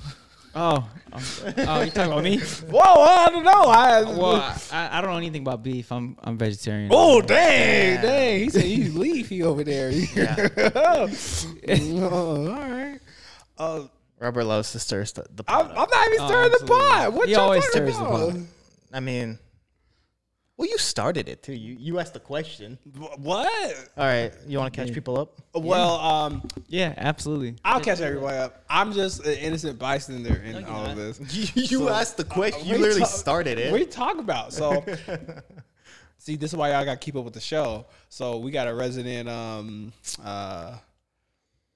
Oh, oh, oh, you talking about me? Whoa, I don't know. I, Well, I, I don't know anything about beef. I'm I'm vegetarian. Oh dang, Yeah. dang! He said he's leafy over there. Yeah. oh, all right. Uh, Robert loves to stir st- the I'm, pot. I'm up. not even Oh, stirring the absolutely. pot. What He y'all always talking stirs the about? pot. I mean, well, you started it too. You you asked the question. What? All right, you want to catch people up? Well, um, Yeah, absolutely. I'll catch everybody up. I'm just an innocent bystander in No, you're all of this. You, you So, asked the question. What You are literally ta- started it. What are you talking about? So, see, this is why y'all got to keep up with the show. So we got a resident. Um, uh,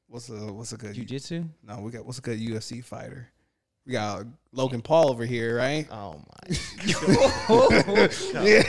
what's a what's a good Jiu-jitsu? No, we got what's a good UFC fighter? We got Logan Paul over here, right? oh my. yeah,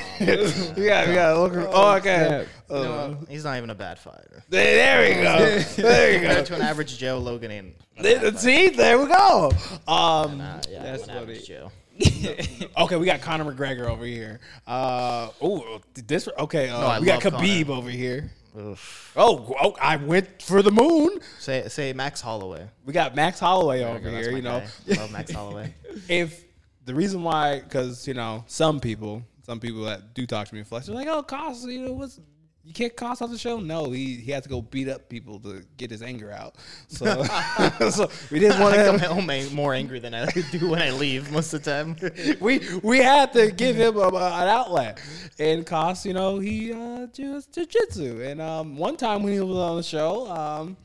we got we got Logan. Oh, okay. Uh, He's not even a bad fighter. there, there we go. There you Compared go. to an average Joe, Logan in. There- fighter. See, there we go. Um, Nah, yeah, That's an average Joe. okay, we got Conor McGregor over here. Uh, oh, this okay. Uh, No, we got Khabib Conor. over here. Oh, oh, I went for the moon. Say say Max Holloway. We got Max Holloway There over go, here. You know, guy. love Max Holloway. if the reason why, because you know, some people, some people that do talk to me in flesh, they're like, "Oh, Cost, you know, what's you can't cost off the show." No, he he had to go beat up people to get his anger out. So, so we didn't want to come home more angry than I do when I leave most of the time. We we had to give him a, an outlet, and Cost, you know, he uh, just jujitsu. And um, one time when he was on the show, um,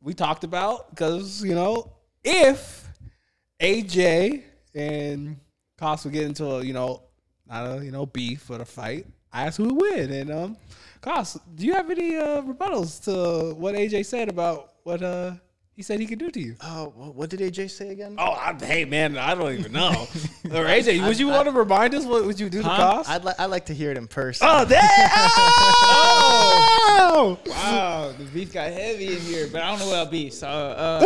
we talked about because you know if AJ and Cost would get into a you know not a you know beef but a fight, I asked who would win. And um, Cost, do you have any uh, rebuttals to what AJ said about what uh he said he could do to you? Oh, wh- what did AJ say again? Oh, I, hey man, I don't even know. or AJ, would you want to remind us what would you do to Huh? Cost? I'd, li- I'd like to hear it in person. Oh, damn! Oh! Wow, the beef got heavy in here, but I don't know about beef. So, uh,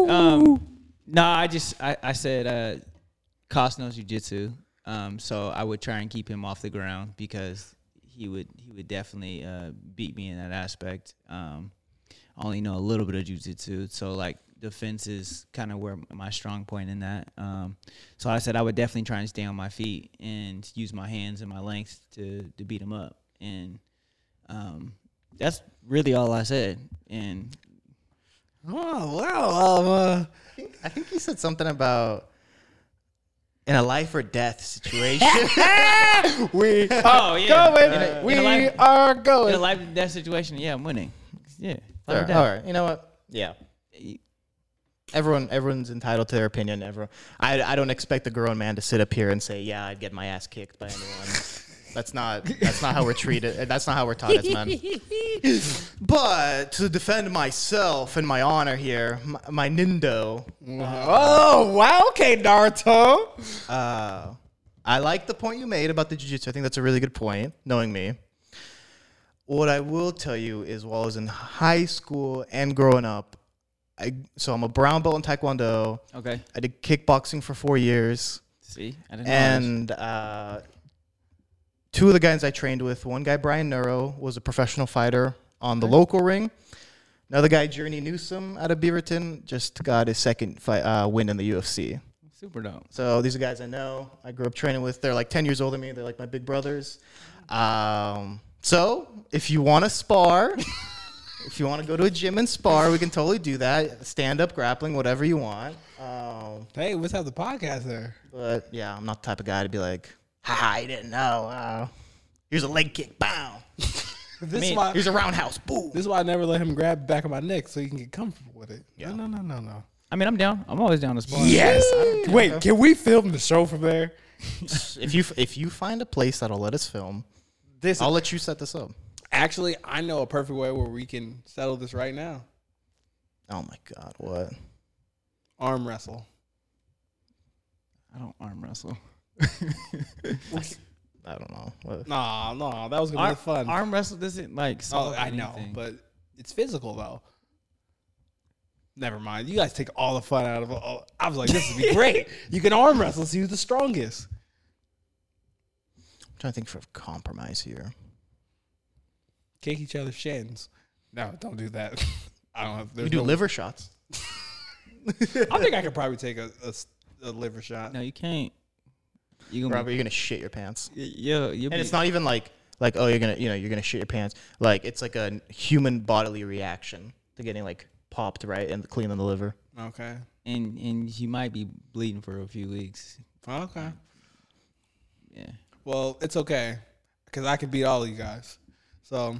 Ooh. um, no, I just I, I said uh, Cost knows jujitsu, um, so I would try and keep him off the ground because he would he would definitely uh, beat me in that aspect. Um, I only know a little bit of jujitsu, so like defense is kind of where my strong point in that. Um, so I said I would definitely try and stay on my feet and use my hands and my length to to beat him up, and um, that's really all I said. And oh wow! Um, uh, I think, I think he said something about in a life or death situation. we Oh, are yeah. going. In a- we in a life- are in a life or death situation, yeah, I'm winning. Yeah. Sure, Life or death. right. You know what? Yeah. Everyone, everyone's entitled to their opinion. Everyone, I, I don't expect a grown man to sit up here and say, "Yeah, I'd get my ass kicked by anyone." that's not that's not how we're treated. That's not how we're taught as men. but to defend myself and my honor here, my, my Nindo, Oh wow! Okay, Naruto. uh, I like the point you made about the jiu-jitsu. I think that's a really good point, knowing me. What I will tell you is while I was in high school and growing up, I so I'm a brown belt in Taekwondo. Okay. I did kickboxing for four years. See, I didn't know. And uh, two of the guys I trained with, one guy, Brian Neuro, was a professional fighter on the local ring. Another guy, Journey Newson out of Beaverton, just got his second fight, uh, win in the UFC. super dope. So these are guys I know. I grew up training with. They're like 10 years older than me. They're like my big brothers. Um, so if you want to spar, if you want to go to a gym and spar, we can totally do that. Stand up, grappling, whatever you want. Um, Hey, let's have the podcast there. but yeah, I'm not the type of guy to be like, ha, I didn't know. Uh, here's a leg kick, bow. This mean, is why. Here's a roundhouse, boom. This is why I never let him grab the back of my neck so he can get comfortable with it. Yeah. No, no, no, no, no. I mean, I'm down. I'm always down to spar. Yes. Wait, can we film the show from there? if you if you find a place that'll let us film, This I'll let you set this up. actually, I know a perfect way where we can settle this right now. Oh my god, what? Arm wrestle. I don't arm wrestle. I don't know. What- Nah, nah, that was gonna Arm, be fun. arm wrestle doesn't like. oh, solve I know, but it's physical though. Never mind. You guys take all the fun out of it. Oh, I was like, this would be great. You can arm wrestle, see who's the strongest. I'm trying to think for a compromise here. Kick each other's shins. No, don't do that. I don't know. We do no- liver shots. I think I could probably take a liver shot. no, you can't. You gonna Probably you're gonna shit your pants. yeah, you'll And be, it's not even like like oh you're gonna you know you're gonna shit your pants. Like it's like a human bodily reaction to getting like popped right and clean on the liver. Okay. and and you might be bleeding for a few weeks. Okay. Yeah. Well, it's okay because I can beat all of you guys. So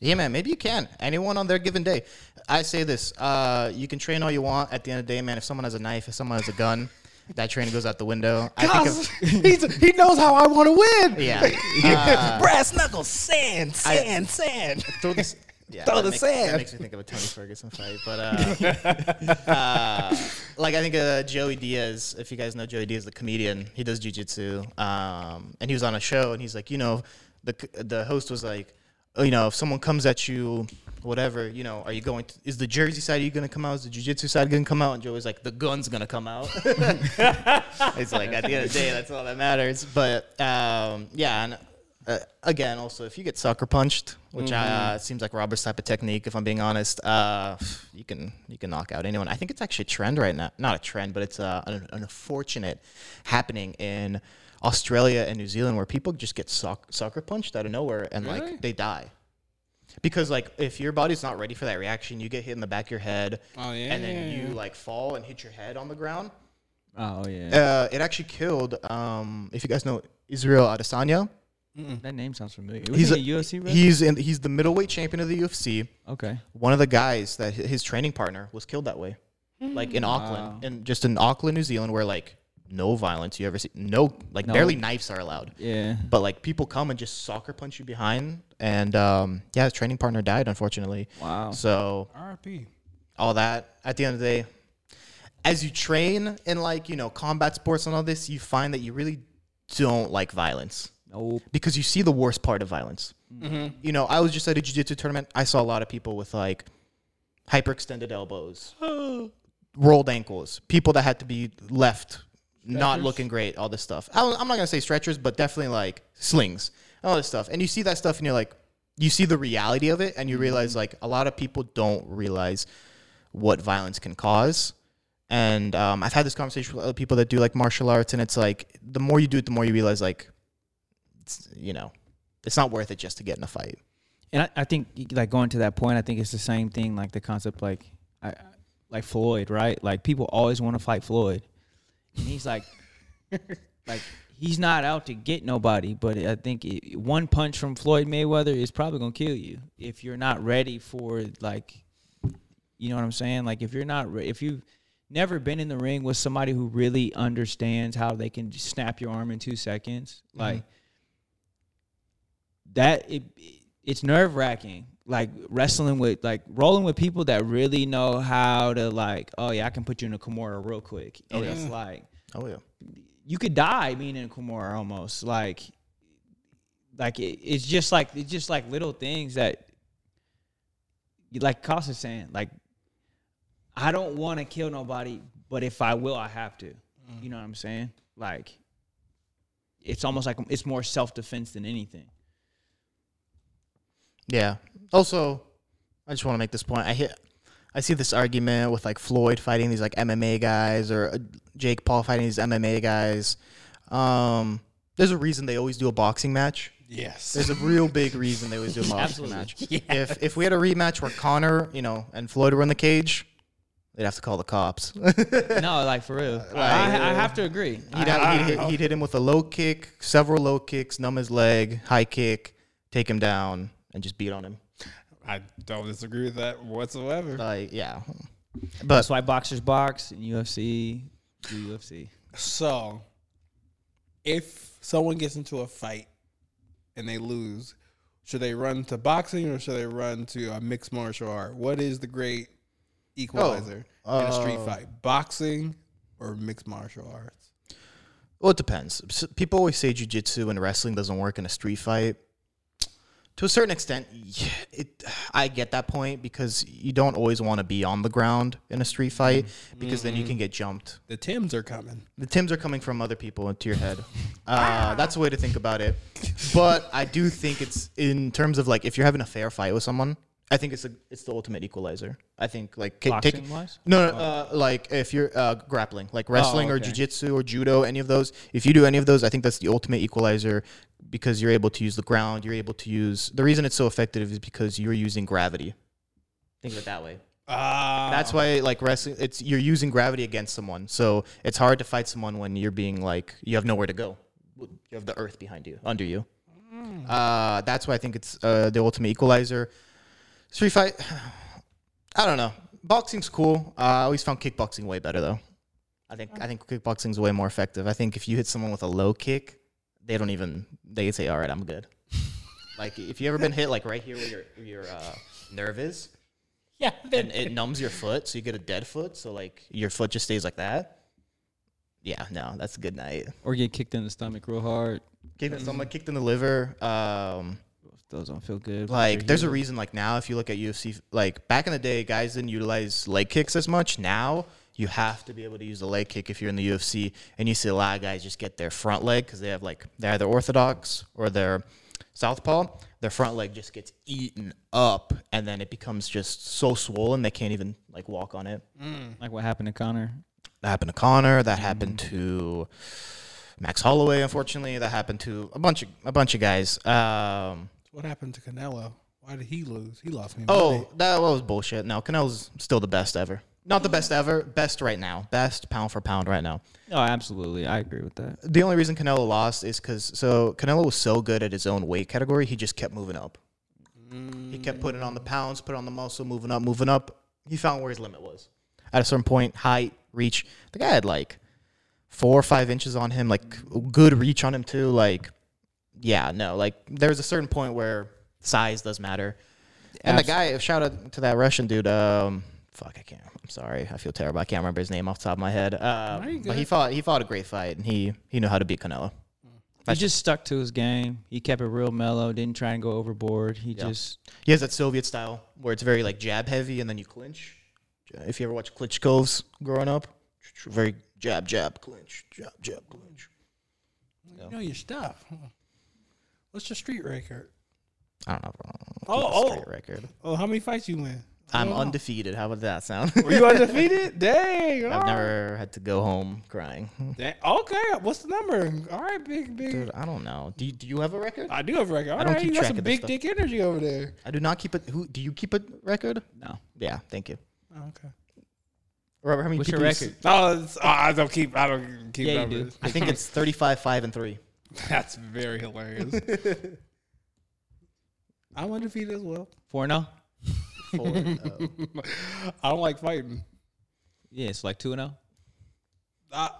Yeah, man. Maybe you can. Anyone on their given day. I say this: uh, you can train all you want. At the end of the day, man, if someone has a knife, if someone has a gun, that training goes out the window. I think of, he knows how I want to win. yeah. Uh, Brass knuckles, sand, I- sand, sand. throw this. Yeah, Throw the makes, sand. That makes me think of a Tony Ferguson fight, but uh, uh, like I think uh, Joey Diaz. If you guys know Joey Diaz, the comedian, he does jujitsu, um, and he was on a show, and he's like, you know, the the host was like, oh, you know, if someone comes at you, whatever, you know, are you going? To, is the Jersey side of you going to come out? Is the jiu-jitsu side going to come out? And Joey's like, the gun's going to come out. it's like at the end of the day, that's all that matters. But um, yeah, and uh, again, also if you get sucker punched, which uh, seems like Robert's type of technique, if I'm being honest, uh, you can you can knock out anyone. I think it's actually a trend right now. Not a trend, but it's uh, an, an unfortunate happening in Australia and New Zealand where people just get suck, sucker punched out of nowhere and Really? like they die. Because like if your body's not ready for that reaction, you get hit in the back of your head, Oh yeah. and then you like fall and hit your head on the ground. Oh yeah. Uh, it actually killed. Um, if you guys know Israel Adesanya, that name sounds familiar. he's He's a- a UFC wrestler. he's in. He's the middleweight champion of the UFC. okay. One of the guys that his training partner was killed that way, like in Wow. Auckland, and just in Auckland, New Zealand, where like no violence you ever see, no like No. barely knives are allowed. Yeah. But like people come and just soccer punch you behind, and um, yeah, his training partner died unfortunately. Wow. So RP. all that at the end of the day as you train in like you know combat sports and all this you find that you really don't like violence Nope. because you see the worst part of violence you know i was just at a jiu-jitsu tournament i saw a lot of people with like hyperextended elbows rolled ankles people that had to be left not looking great all this stuff. I, i'm not gonna say stretchers but definitely like slings all this stuff. And you see that stuff and you're like you see the reality of it and you realize like a lot of people don't realize what violence can cause. And um, i've had this conversation with other people that do like martial arts and it's like the more you do it the more you realize like it's, you know it's not worth it just to get in a fight. And I, I think like going to that point, I think it's the same thing. Like the concept, like I, like Floyd, right? Like people always want to fight Floyd, and he's like, like he's not out to get nobody. But I think it, one punch from Floyd Mayweather is probably gonna kill you if you're not ready for like, you know what I'm saying? Like if you're not, re- if you've never been in the ring with somebody who really understands how they can just snap your arm in two seconds, mm-hmm. like that it it's nerve wracking. Like wrestling with like rolling with people that really know how to like, oh yeah, I can put you in a Kimura real quick. Oh, and it's like oh yeah you could die being in a Kimura almost. Like like it, it's just like it's just like little things that like Cost is saying, like I don't want to kill nobody, but if I will, I have to. Mm. You know what I'm saying? Like it's almost like it's more self defense than anything. Yeah. Also, I just want to make this point. I hit, I see this argument with like Floyd fighting these like MMA guys or uh, Jake Paul fighting these MMA guys. Um, there's a reason they always do a boxing match. Yes. There's a real big reason they always do a boxing Absolutely. match. If if we had a rematch where Conor, you know, and Floyd were in the cage, they'd have to call the cops. no, like for real. I, I have to agree. He'd, have, he'd, hit, he'd hit him with a low kick, several low kicks, numb his leg, high kick, take him down, and just beat on him. I don't disagree with that whatsoever. Like, yeah. But That's why boxers box and UFC do UFC. So, if someone gets into a fight and they lose, should they run to boxing or should they run to a mixed martial art? What is the great equalizer in a street uh, fight? Boxing or mixed martial arts? Well, it depends. People always say jujitsu and wrestling doesn't work in a street fight. To a certain extent, it. I get that point because you don't always want to be on the ground in a street fight because then you can get jumped. The Tims are coming. The Tims are coming from other people into your head. Uh, that's a way to think about it. But I do think it's in terms of like if you're having a fair fight with someone, I think it's a it's the ultimate equalizer. I think like ca- take, Boxing wise? no, no uh, like if you're uh, grappling, like wrestling or okay. jujitsu or judo, any of those. If you do any of those, I think that's the ultimate equalizer because you're able to use the ground. You're able to use the reason it's so effective is because you're using gravity. Think of it that way. Ah, That's why like wrestling, it's you're using gravity against someone, so it's hard to fight someone when you're being like you have nowhere to go. You have the earth behind you, under you. Uh, that's why I think it's uh, the ultimate equalizer. Street fight, I don't know. Boxing's cool. Uh, I always found kickboxing way better though. I think I think kickboxing's way more effective. I think if you hit someone with a low kick, they don't even they say, "All right, I'm good." like if you ever been hit like right here where your where your uh, nerve is, yeah. and it numbs your foot, so you get a dead foot. So like your foot just stays like that. Yeah, no, that's a good night. Or get kicked in the stomach real hard. Kicked, someone kicked in the liver. Um, Those don't feel good. like there's a reason. Like now, if you look at UFC, like back in the day, guys didn't utilize leg kicks as much. Now you have to be able to use a leg kick if you're in the UFC, and you see a lot of guys just get their front leg because they have like they're either orthodox or they're southpaw. Their front leg just gets eaten up, and then it becomes just so swollen they can't even like walk on it. like what happened to Conor. That happened to Conor. That happened to Max Holloway. Unfortunately, that happened to a bunch of a bunch of guys. Um, What happened to Canelo? Why did he lose? He lost me. oh, money. that was bullshit. No, Canelo's still the best ever. Not the best ever. Best right now. Best pound for pound right now. Oh, absolutely. I agree with that. The only reason Canelo lost is because so Canelo was so good at his own weight category, he just kept moving up. He kept putting on the pounds, put on the muscle, moving up, moving up. He found where his limit was. At a certain point, height, reach. The guy had like four or five inches on him, like good reach on him too. Like, yeah, no, like there's a certain point where size does matter. And the guy, shout out to that Russian dude. Um, fuck, I can't. I'm sorry. I feel terrible. I can't remember his name off the top of my head. Uh, but he fought. He fought a great fight, and he he knew how to beat Canelo. He just stuck to his game. He kept it real mellow. Didn't try and go overboard. He Yeah. just He has that Soviet style where it's very like jab heavy, and then you clinch. If you ever watch Klitschko's growing up, very jab, jab, clinch, jab, jab, clinch. You know your stuff. huh? What's your street record? I don't know. Oh, Oh, oh. straight record. Oh, how many fights you win? I I'm don't undefeated. How would that sound? Were you undefeated? Dang. I've right. never had to go home crying. Dang. Okay. What's the number? All right, big, big. Dude, I don't know. Do you, do you have a record? I do have a record. All I don't right, keep you got some of big stuff. dick energy over there. I do not keep it. Who do you keep a record? no. Yeah, thank you. Oh, okay. Robert, how many What's your people you s- record? Oh, oh, I don't keep. I don't keep Yeah, you do. numbers. I think it's 35, 5, and 3. That's very hilarious. I'm undefeated as well. Four no. Four. uh, I don't like fighting. Yeah, it's like two and zero. I,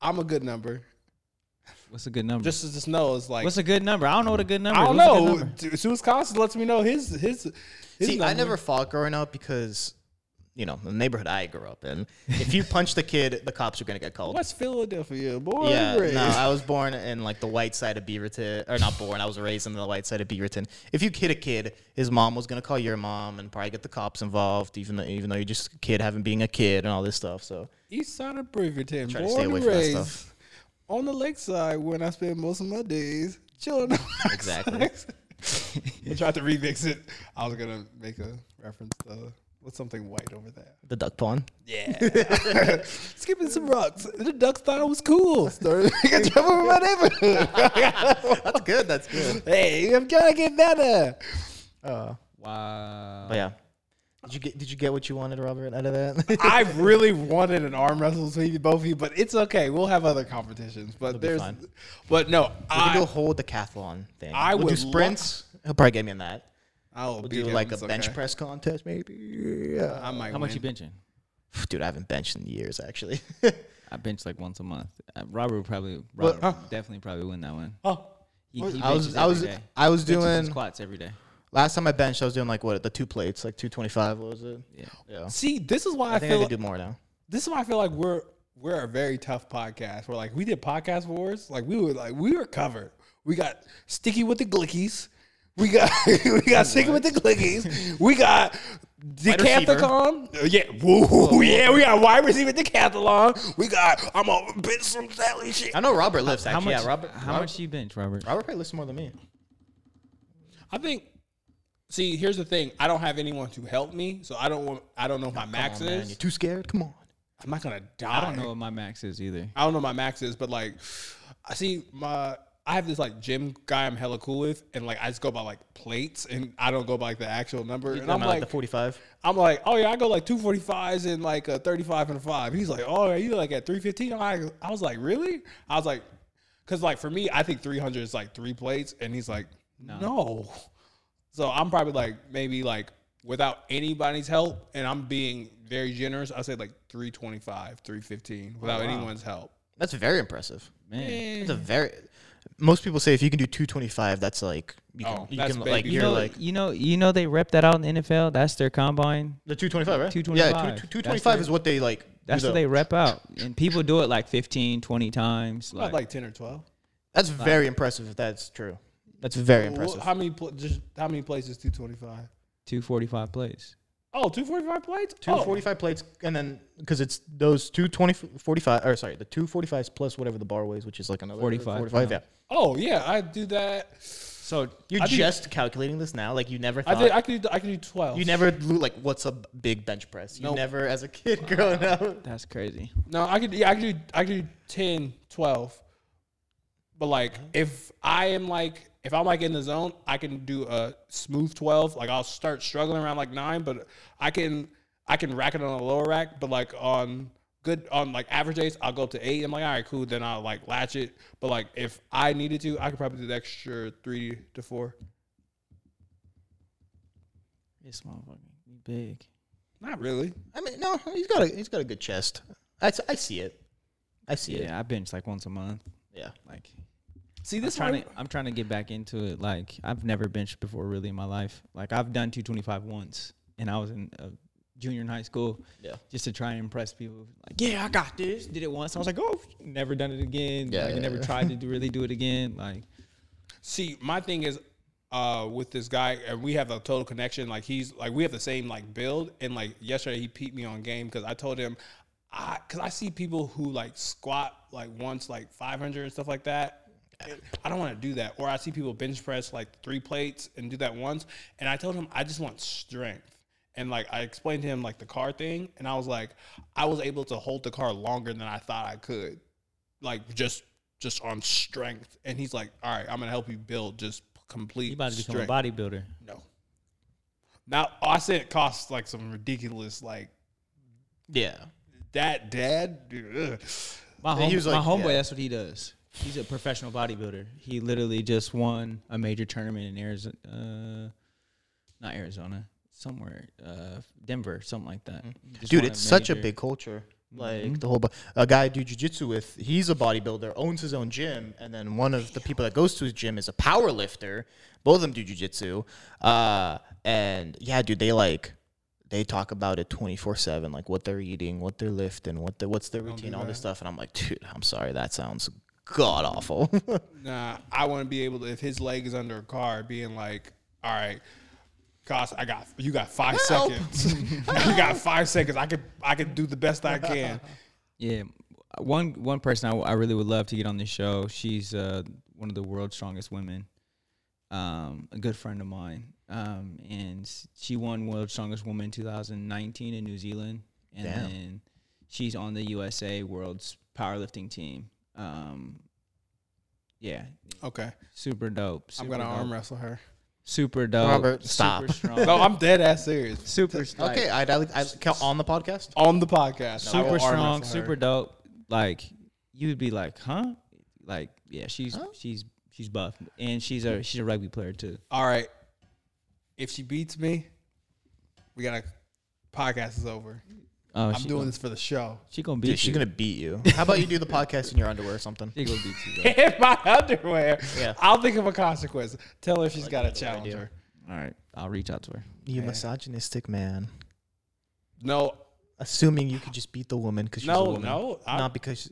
I'm a good number. What's a good number? Just as just know, it's like What's a good number? I don't know what a good number. Is. I don't What's a good know. number? Dude, Sue's Costa lets me know his his. his See, I number. never fought growing up because, you know, the neighborhood I grew up in, if you punch the kid, the cops are going to get called. What's Philadelphia, boy? Yeah, Raised. no, I was born in like the white side of Beaverton, or not born. I was raised in the white side of Beaverton. If you hit a kid, his mom was gonna call your mom and probably get the cops involved, even though even though you're just a kid having being a kid and all this stuff. So East side of Beaverton, Try to born stay away and from that raised stuff. on the lakeside when I spend most of my days chilling. Exactly. I tried to remix it. I was gonna make a reference to what's something white over there. the duck pond. Yeah, skipping some rocks. The ducks thought it was cool. Started making trouble in my neighborhood. That's good. That's good. hey, I'm trying to get better. Oh. Uh, wow. but yeah, did you get did you get what you wanted, Robert, out of that? I really wanted an arm wrestle between both of you, but it's okay. We'll have other competitions. But It'll be there's, fine. but no, we can do a I, whole decathlon thing. I we'll would do sprints. He'll probably get me in that. I'll We'll do him, like a it's bench okay. press contest, maybe. Yeah. I might How much you benching? Dude, I haven't benched in years actually. I bench like once a month. Uh, Robert would probably, Robert huh? would definitely probably win that one. Oh, He, he I was benches I was every day. I was doing squats every day. Last time I benched, I was doing like what the two plates, like two twenty five. What was it? Yeah. Yeah. See, this is why I I, think I feel could do more now. this is why I feel like we're we're a very tough podcast. We're like we did podcast wars, like we were like we were covered. We got sticky with the glickies. We got we got sticky with the clickies. We got decathlon. Uh, yeah, woo, yeah. We got wide receiver decathlon. We got I'm a bitch some Sally shit. I know Robert lifts How actually. much? yeah, Robert. how Robert, much you bench, Robert? Robert probably lifts more than me. I think. See, here's the thing. I don't have anyone to help me, so I don't want. I don't know what my max Come on, man. is. You're too scared. Come on. I'm not gonna die. I don't know what my max is either. I don't know what my max is, but like, I see my. I have this like gym guy I'm hella cool with, and like I just go by like plates, and I don't go by like the actual number. And I'm like, like, the forty five. I'm like, oh yeah, I go like two forty fives and like a thirty five and a five. He's like, oh, are you like at three fifteen? I I was like, really? I was like, because like for me, I think three hundred is like three plates, and he's like, no. So I'm probably like maybe like without anybody's help, and I'm being very generous. I say like three twenty five, three fifteen without oh, anyone's help. That's very impressive. Man, That's a very. Most people say if you can do two twenty five, that's like you can, Oh, you can like You you you're know, like you know, you know, they rep that out in the NFL. That's their combine. the two twenty five, right? 225. Yeah, two twenty five That's is what they like. do That's the- what they rep out, and people do it like 15, 20 times. About Like, like ten or twelve. That's very impressive. If that's true, that's very impressive. How many pl- just how many places? Two twenty five. two forty five plays. Oh, 245 plates? Two oh. 45 plates, and then because it's those two 20, 45, or sorry, the two 45s plus whatever the bar weighs, which is like another 45, 45 yeah. Oh, yeah, I do that. So You're I do- just calculating this now, like you never I thought. did. I could do. I could do 12. you never lo- like what's a big bench press. You Nope. never, as a kid growing up. that's crazy. No, I could. Yeah, I could do. I could do 10, 12. But like, uh-huh. if I am like, if I'm like in the zone, I can do a smooth 12. Like I'll start struggling around like nine, but I can. I can rack it on a lower rack, but like on good on like average days, I'll go up to eight. I'm like, all right, cool. Then I'll like latch it. But like if I needed to, I could probably do the extra three to four. This motherfucker he big. Not really. I mean, no, he's got a he's got a good chest. I, I see it. I see it. Yeah, I bench like once a month. Yeah. Like See, I'm this trying one. to, I'm trying to get back into it. Like I've never benched before really in my life. Like I've done 225 once, and I was in a junior in high school. Yeah. Just to try and impress people. Like, yeah, I got this. Did it once. I was like, oh, never done it again. Yeah, like, I yeah, never yeah. tried to do, really do it again. Like, See, my thing is uh with this guy and we have a total connection like he's like we have the same like build and like yesterday he peeped me on game because i told him i because i see people who like squat like once like 500 and stuff like that i don't want to do that or i see people bench press like three plates and do that once and i told him i just want strength and like i explained to him like the car thing and i was like i was able to hold the car longer than i thought i could like just just on strength. And he's like, "All right, I'm gonna help you build just complete you about to become a bodybuilder. no. Now I said it costs like some ridiculous like Yeah. that dad. Ugh. My, home, was my like, homeboy, yeah. that's what he does. He's a professional bodybuilder. He literally just won a major tournament in Arizona, uh, not Arizona, somewhere, uh, Denver, something like that. He just Dude, won it's such a big culture. Like Mhm. the whole, bo- a guy I do jujitsu with, he's a bodybuilder, owns his own gym, and then one of the people that goes to his gym is a power lifter. Both of them do jujitsu, uh, and yeah, dude, they like they talk about it twenty four seven, like what they're eating, what they're lifting, what the what's their routine, do all this stuff, and I'm like, dude, I'm sorry, that sounds god awful. Nah, I want to be able to if his leg is under a car, being like, "All right, Cost, I got you got five Help. seconds. you got five seconds. I could I could do the best I can." Yeah, one one person I, I really would love to get on this show. She's uh, one of the world's strongest women. Um, a good friend of mine, um, and she won World's Strongest Woman 2019 in New Zealand, and Damn. then she's on the USA World's powerlifting team. Um, yeah, Okay, super dope. I'm gonna dope. arm wrestle her. Super dope. Robert, super stop. Strong. No, I'm dead ass serious. super like, okay, I'd, I'd, I'd count on the podcast. On the podcast, I will super arm strong, wrestle her. super dope. Like you would be like, huh? Like yeah, she's Huh? she's she's buff, and she's a she's a rugby player too. All right. If she beats me, we got to podcast is over. Oh, I'm she doing gonna, this for the show. She gonna beat Dude, she's you. gonna beat you. How about you do the podcast in your underwear or something? She gonna beat you. Bro. In my underwear. Yeah. I'll think of a consequence. Tell her she's like got to that challenge her. All right, I'll reach out to her. You Yeah. misogynistic man. No, Assuming you could just beat the woman because she's a no, woman. no. I, Not because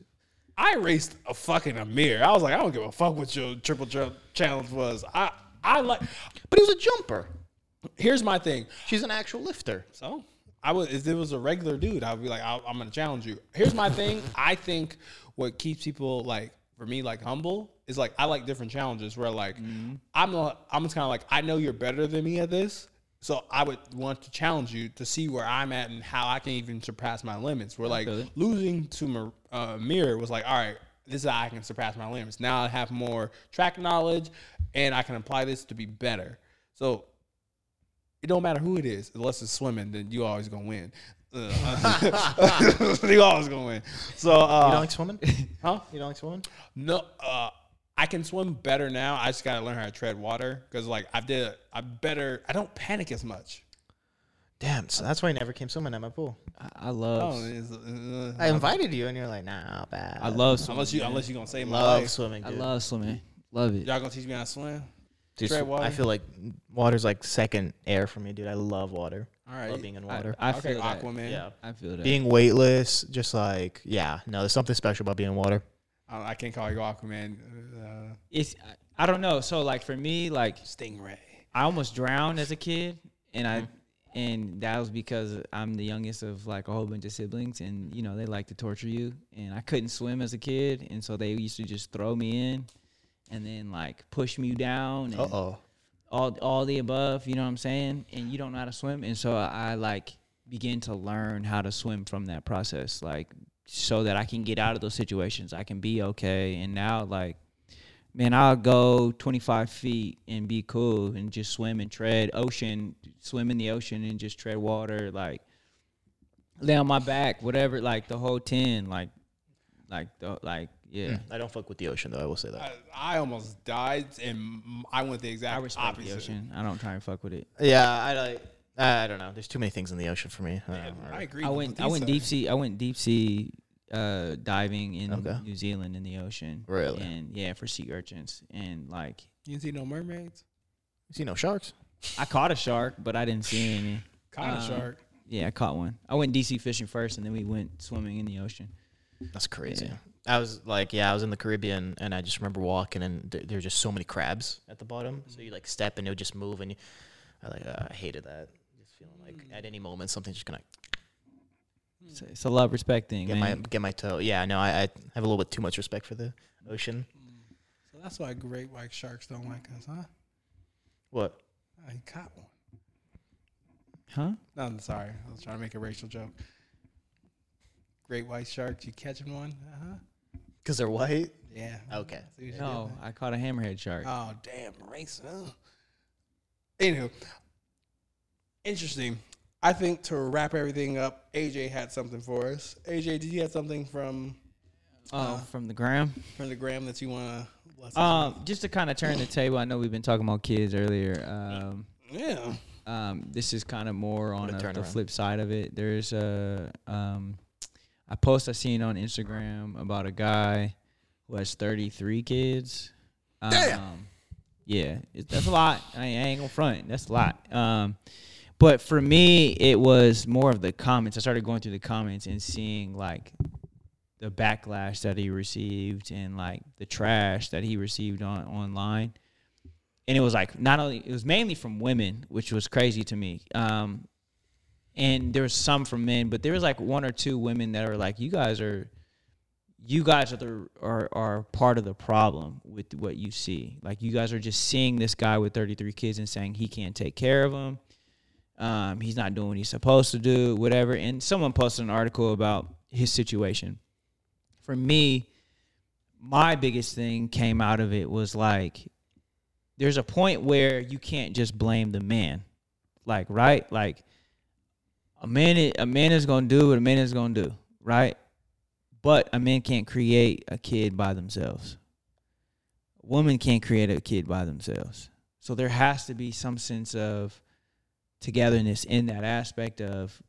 I raced a fucking Amir. I was like, I don't give a fuck what your triple tra- challenge was. I I like. But he was a jumper. Here's my thing. She's an actual lifter. So I would if it was a regular dude, I'd be like, i I'm gonna challenge you. Here's my thing. I think what keeps people like for me like humble is like I like different challenges where like I'm not I'm just kind of like I know you're better than me at this. So I would want to challenge you to see where I'm at and how I can even surpass my limits. Where like it. losing to uh, Amir was like, all right, this is how I can surpass my limits. Now I have more track knowledge, and I can apply this to be better. So it don't matter who it is, unless it's swimming, then you always gonna win. Uh, you always gonna win. So uh, You don't like swimming? huh? You don't like swimming? No, uh, I can swim better now. I just gotta learn how to tread water because like I did, I better. I don't panic as much. Damn, so that's why I never came swimming at my pool. I, I love. Oh, uh, I invited you and you're like, nah, bad. I love swimming. unless you man. unless you gonna save my love life. swimming. I love swimming. Love it. Y'all gonna teach me how to swim? Dude, tread water? I feel like water's like second air for me, dude. I love water. All I love being in water. I okay, feel that. Aquaman. yeah. I feel that. Being weightless, just like, yeah, no, there's something special about being in water. I, I can't call you Aquaman. Uh, it's I, I don't know. So like for me, like Stingray. I almost drowned as a kid, and I and that was because I'm the youngest of like a whole bunch of siblings, and you know they like to torture you, and I couldn't swim as a kid, and so they used to just throw me in, and then like push me down, and Uh oh. all all the above. You know what I'm saying? And you don't know how to swim, and so I, I like begin to learn how to swim from that process, like so that I can get out of those situations. I can be okay, and now like man, I'll go 25 feet and be cool and just swim and tread ocean, swim in the ocean and just tread water, like lay on my back, whatever, like the whole 10, like, like, the, like, yeah. I don't fuck with the ocean, though. I will say that. I, I almost died, and I went the exact I respect opposite. the ocean. I don't try and fuck with it. yeah, I like. I don't know. There's too many things in the ocean for me. Uh, I agree. I with went, what I you went said. deep sea. I went deep sea uh, diving in Okay. New Zealand in the ocean. Really? And yeah, for sea urchins. And like, You didn't see no mermaids? You see no sharks? I caught a shark, but I didn't see any. Caught a Uh, shark. Yeah, I caught one. I went DC fishing first, and then we went swimming in the ocean. That's crazy. Yeah. I was like, yeah, I was in the Caribbean, and I just remember walking, and th- there were just so many crabs at the bottom. So you like step, and it would just move, and you, I like, uh, I hated that. Just feeling like at any moment something's just gonna It's, a- it's a love respect thing, get my get my toe. Yeah, no, I, I have a little bit too much respect for the ocean. So that's why great white sharks don't like us, huh? What? I caught one. Huh? No, I'm sorry. I was trying to make a racial joke. Great white sharks, you catching one? Uh huh. Because they're white. Yeah. Okay. See what you No, I caught a hammerhead shark. Oh, damn, racist. Anywho, interesting. I think to wrap everything up, AJ had something for us. AJ, did you have something from oh, from the gram. from the gram that you want to? Um, just to kind of turn the table. I know we've been talking about kids earlier. Um, yeah. um, this is kind of more on a a, the turnaround. flip side of it. There's a um, a post I seen on Instagram about a guy who has 33 kids. Um, Damn. Yeah, it, that's a lot. I ain't, I ain't gonna front. That's a lot. Um, but for me, it was more of the comments. I started going through the comments and seeing like the backlash that he received and like the trash that he received on online and it was like not only it was mainly from women which was crazy to me um and there was some from men but there was like one or two women that are like you guys are you guys are the are, are part of the problem with what you see. Like you guys are just seeing this guy with 33 kids and saying he can't take care of them um, he's not doing what he's supposed to do whatever. And someone posted an article about his situation. For me my biggest thing came out of it was like there's a point where you can't just blame the man. Like right? Like a man a man is to do what a man is to do right but a man can't create a kid by themselves a woman can't create a kid by themselves so there has to be some sense of togetherness in that aspect of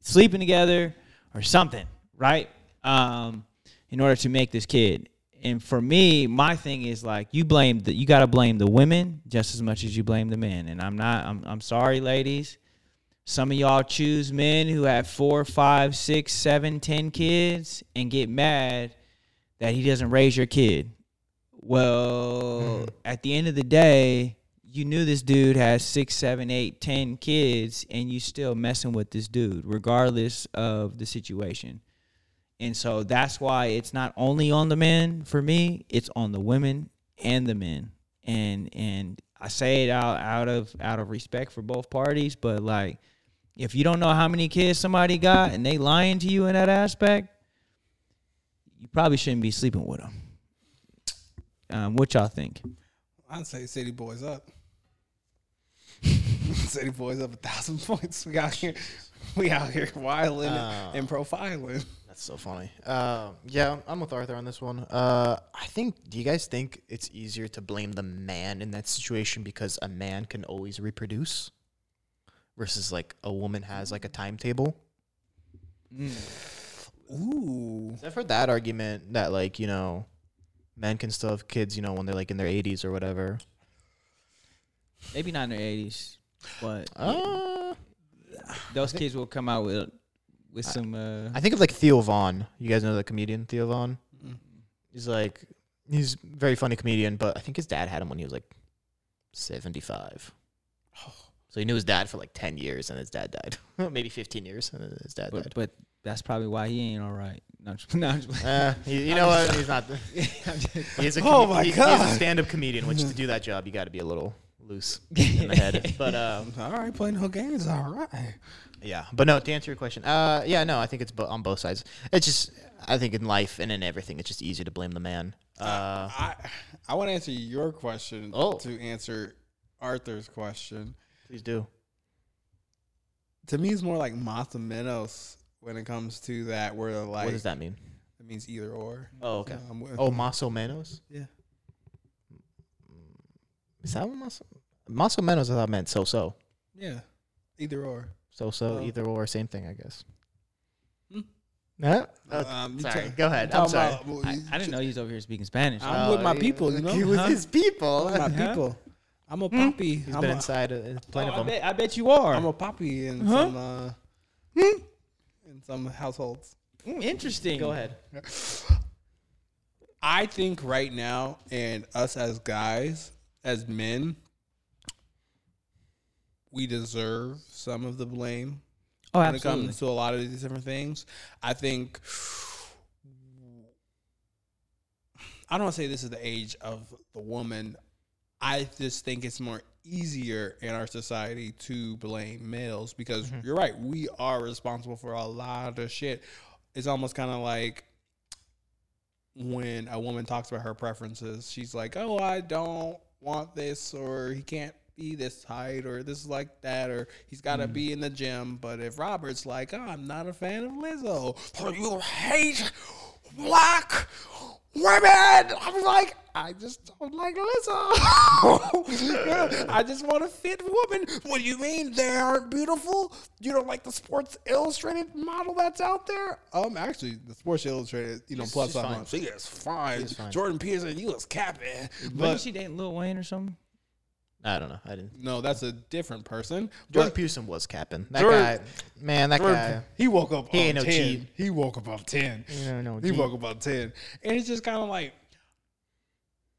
sleeping together or something right um in order to make this kid and for me, my thing is like you blame the you got to blame the women just as much as you blame the men. And I'm not. I'm I'm sorry, ladies. Some of y'all choose men who have four, five, six, seven, ten kids and get mad that he doesn't raise your kid. Well, mm-hmm. at the end of the day, you knew this dude has six, seven, eight, ten kids, and you still messing with this dude, regardless of the situation. And so that's why it's not only on the men for me, it's on the women and the men. And and I say it out out of out of respect for both parties, but like if you don't know how many kids somebody got and they lying to you in that aspect, you probably shouldn't be sleeping with them. Um, what y'all think? I'd say City Boys up. City Boys up a thousand points. We out here, we out here wilding Oh. and profiling. That's so funny. Uh, yeah, I'm with Arthur on this one. Uh, I think. Do you guys think it's easier to blame the man in that situation because a man can always reproduce, versus like a woman has like a timetable? Ooh, I've heard that argument that like you know, men can still have kids, you know, when they're like in their 80s or whatever. Maybe not in their eighties, but Uh, those kids will come out with with some. Uh, I think of like Theo Von. You guys know the comedian Theo Von. Mm. He's like he's a very funny comedian, but I think his dad had him when he was like 75. So he knew his dad for like 10 years, and his dad died. Maybe 15 years, and then his dad but, died. but that's probably why he ain't all right. No, I'm just- no, I'm just- Uh, he, you know what? He's not. The, he's a Oh my he- He's a stand-up comedian, which to do that job, you got to be a little loose in the head. But um, all right, playing no games. All right. Yeah, but no. To answer your question, uh, yeah, no, I think it's bo- on both sides. It's just, I think in life and in everything, it's just easier to blame the man. Uh, I I want to answer your question Oh. to answer Arthur's question. Please do. To me, it's more like Más o Menos when it comes to that, where like what does that mean? it means either or. Oh, okay. Yeah, I'm with- Oh, Más o Menos. yeah. Mm, is that what Maso? Más o Menos? I thought meant so so. Yeah, either or. So so, Oh. either or, same thing, I guess. Hmm. Huh? Uh, uh, um, sorry. ta- Go ahead. I'm talking sorry. about- well, I, I didn't know he's over here speaking Spanish. I'm with my oh, yeah. people, you know? He was Huh? his people. I'm my people. I'm a poppy. He's I'm been a, inside uh, plenty Oh, of I, them. bet, I bet you are. I'm a poppy in Huh? some uh, in some households. Mm, interesting. Go ahead. I think right now, and us as guys, as men, we deserve some of the blame Oh, when absolutely. it comes to a lot of these different things. I think I don't want to say this is the age of the woman. I just think it's more easier in our society to blame males because Mm-hmm. you're right. We are responsible for a lot of shit. It's almost kind of like when a woman talks about her preferences, she's like, "Oh, I don't want this, or he can't be this height, or this is like that, or he's got to be in the gym." But if Robert's like, oh, "I'm not a fan of Lizzo," or you hate black women, I'm like, I just don't like Lizzo. I just want a fit woman. What do you mean they aren't beautiful? You don't like the Sports Illustrated model that's out there? Um, actually, the Sports Illustrated, you know, She's- plus she's size fine. she is fine. She is fine. Jordan Peterson, you was capping. Wasn't But she dating Lil Wayne or something? I don't know. I didn't. no, that's a different person. Jordan But Peterson was capping. That Jordan- guy, man, that Jordan- guy. he woke up He on ain't no 10. cheat. He woke up on 10. You know, no, He gee. woke up on 10. And it's just kind of like,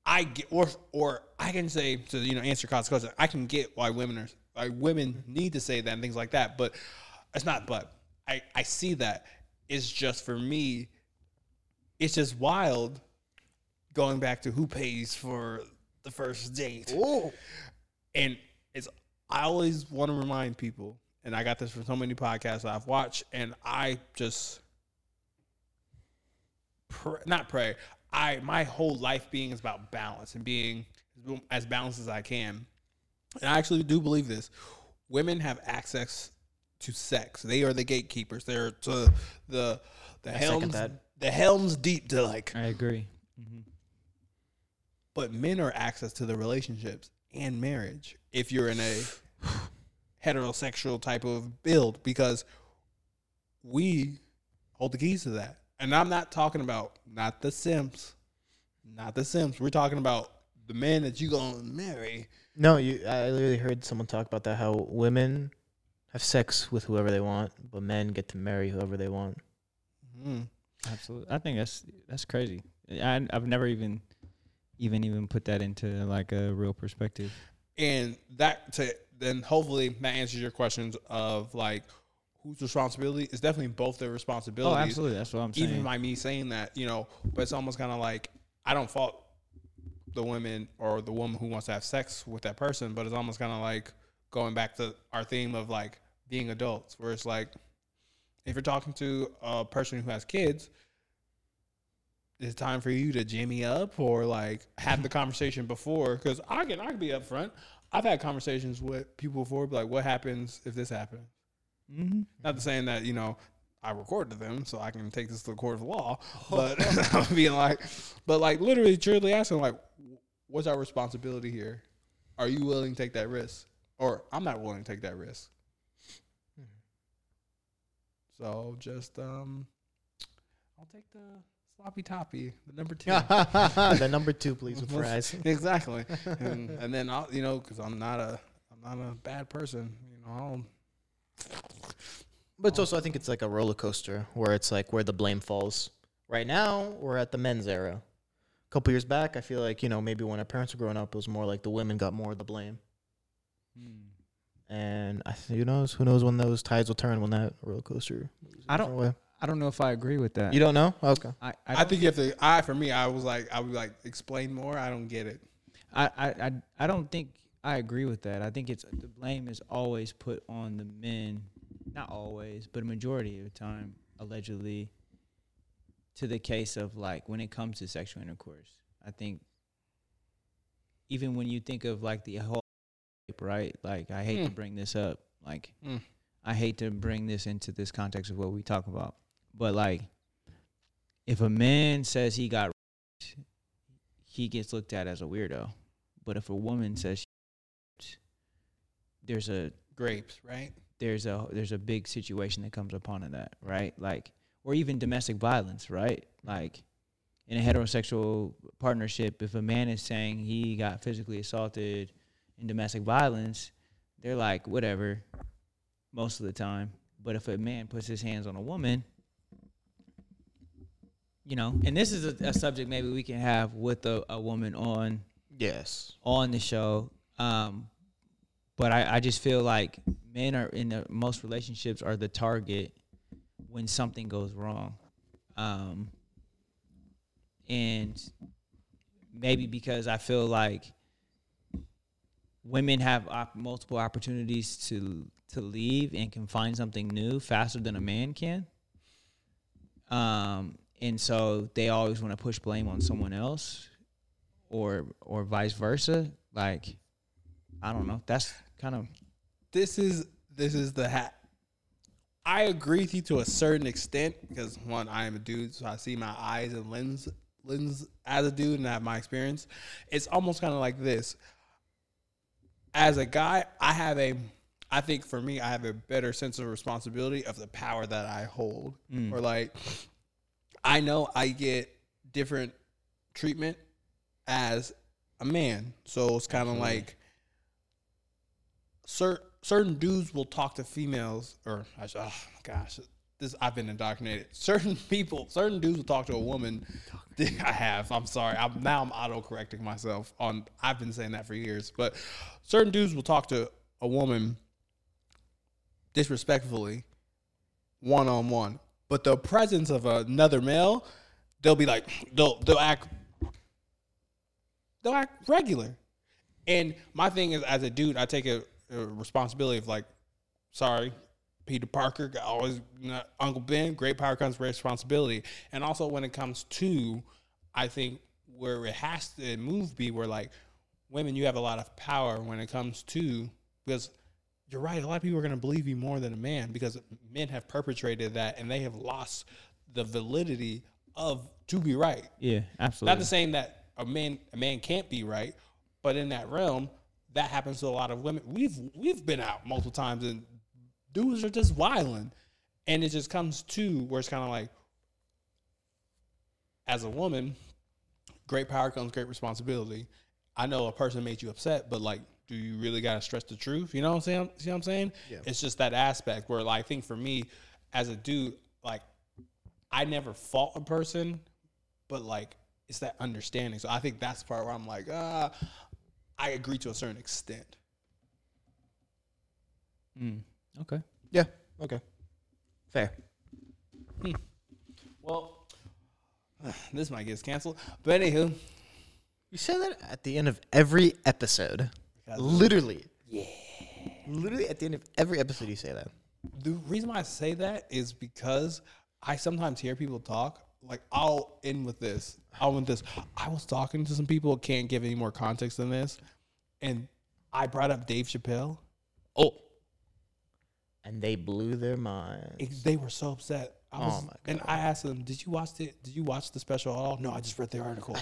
I get, or, or I can say, to, you know, answer Cost's question, I can get why women are, why women need to say that and things like that. But it's not, but I, I see that. It's just for me, it's just wild going back to who pays for the first date. And it's I always want to remind people, and I got this from so many podcasts that I've watched, and I just pr- not pray. I my whole life being is about balance and being as balanced as I can. And I actually do believe this. Women have access to sex. They are the gatekeepers. They're to the the I helms the Helm's Deep to like I agree. but men are access to the relationships and marriage if you're in a heterosexual type of build because we hold the keys to that. And I'm not talking about not the simps, not the Sims. We're talking about the man that you gonna marry. No, you. I literally heard someone talk about that. How women have sex with whoever they want, but men get to marry whoever they want. Mm. Absolutely. I think that's that's crazy. I I've never even even even put that into like a real perspective. And that to then hopefully that answers your questions of like whose responsibility is definitely both their Oh, absolutely. That's what I'm saying. Even by me saying that, you know, but it's almost kind of like I don't fault the women or the woman who wants to have sex with that person, but it's almost kind of like going back to our theme of like being adults, where it's like if you're talking to a person who has kids, it's time for you to jimmy up or like have the conversation before. Because I can I can be upfront. I've had conversations with people before, be like, what happens if this happens? mm-hmm. Not to saying that you know I record to them, so I can take this to the court of law. But I'm being like, but like literally, truly asking like, what's our responsibility here? Are you willing to take that risk, or I'm not willing to take that risk? So just um, I'll take the sloppy toppy, the number two. the number two, please, with fries. exactly, and, and then I'll you know because I'm not a I'm not a bad person. You know, I'll But it's also, I think it's like a roller coaster where it's like where the blame falls. Right now, we're at the men's era. A couple years back, I feel like you know maybe when our parents were growing up, it was more like the women got more of the blame. Hmm. And I, th- who knows? Who knows when those tides will turn when that roller coaster? moves don't. way. I don't know if I agree with that. You don't know? Okay. I, I, I, think you have to. I for me, I was like, I would like explain more. I don't get it. I, I, I, I don't think I agree with that. I think it's the blame is always put on the men, not always, but a majority of the time, allegedly, to the case of like when it comes to sexual intercourse. I think even when you think of like the whole right, like I hate to Hmm. bring this up, like Hmm. I hate to bring this into this context of what we talk about, but like if a man says he got raped, he gets looked at as a weirdo. But if a woman says she, there's a Grapes, right? there's a there's a big situation that comes upon in that, right? Like or even domestic violence, right? Like in a heterosexual partnership, if a man is saying he got physically assaulted in domestic violence, they're like, whatever, most of the time. But if a man puts his hands on a woman, you know, and this is a, a subject maybe we can have with a, a woman on Yes. on the show. Um, but I, I just feel like men are in the, most relationships are the target when something goes wrong. Um, and maybe because I feel like women have op- multiple opportunities to to leave and can find something new faster than a man can. Um, and so they always want to push blame on someone else or or vice versa. Like, I don't know. That's kind of This is this is the hat. I agree with you to a certain extent because one, I am a dude, so I see my eyes and lens lens as a dude and I have my experience. It's almost kind of like this. As a guy, I have a I think for me, I have a better sense of responsibility of the power that I hold. Mm. Or like I know I get different treatment as a man. So it's kind of like cer- certain dudes will talk to females, or I should, oh my gosh, this I've been indoctrinated. Certain people, certain dudes will talk to a woman. I have. I'm sorry. I'm now I'm auto correcting myself on. I've been saying that for years, but certain dudes will talk to a woman disrespectfully, one on one. But the presence of another male, they'll be like they'll they'll act they'll act regular. And my thing is, as a dude, I take a, a responsibility of like, sorry, Peter Parker, always Uncle Ben. Great power comes responsibility. And also when it comes to, I think where it has to move be where like women, you have a lot of power when it comes to because you're right. A lot of people are going to believe you more than a man because men have perpetrated that and they have lost the validity of to be right. yeah, absolutely. Not to saying that a man a man can't be right, but in that realm, that happens to a lot of women. We've we've been out multiple times and dudes are just wilding, and it just comes to where it's kind of like, as a woman, great power comes great responsibility. I know a person made you upset, but like, do you really gotta stress the truth? You know what I'm saying? See what I'm saying? Yeah. It's just that aspect where, like, I think for me, as a dude, like, I never fought a person, but like, it's that understanding. So I think that's the part where I'm like, ah, I agree to a certain extent. Mm, okay. Yeah. Okay. Fair. Well, this might get canceled, but anywho, You say that at the end of every episode. Literally. Yeah. Literally at the end of every episode, you say that. the reason why I say that is because I sometimes hear people talk. Like I'll end with this. I'll end with this. I was talking to some people. Can't give any more context than this, and I brought up Dave Chappelle. Oh. And they blew their mind. It- they were so upset. I oh was, Oh my god! And I asked them, "Did you watch it? Did you watch the special at all?" No, I just read the article.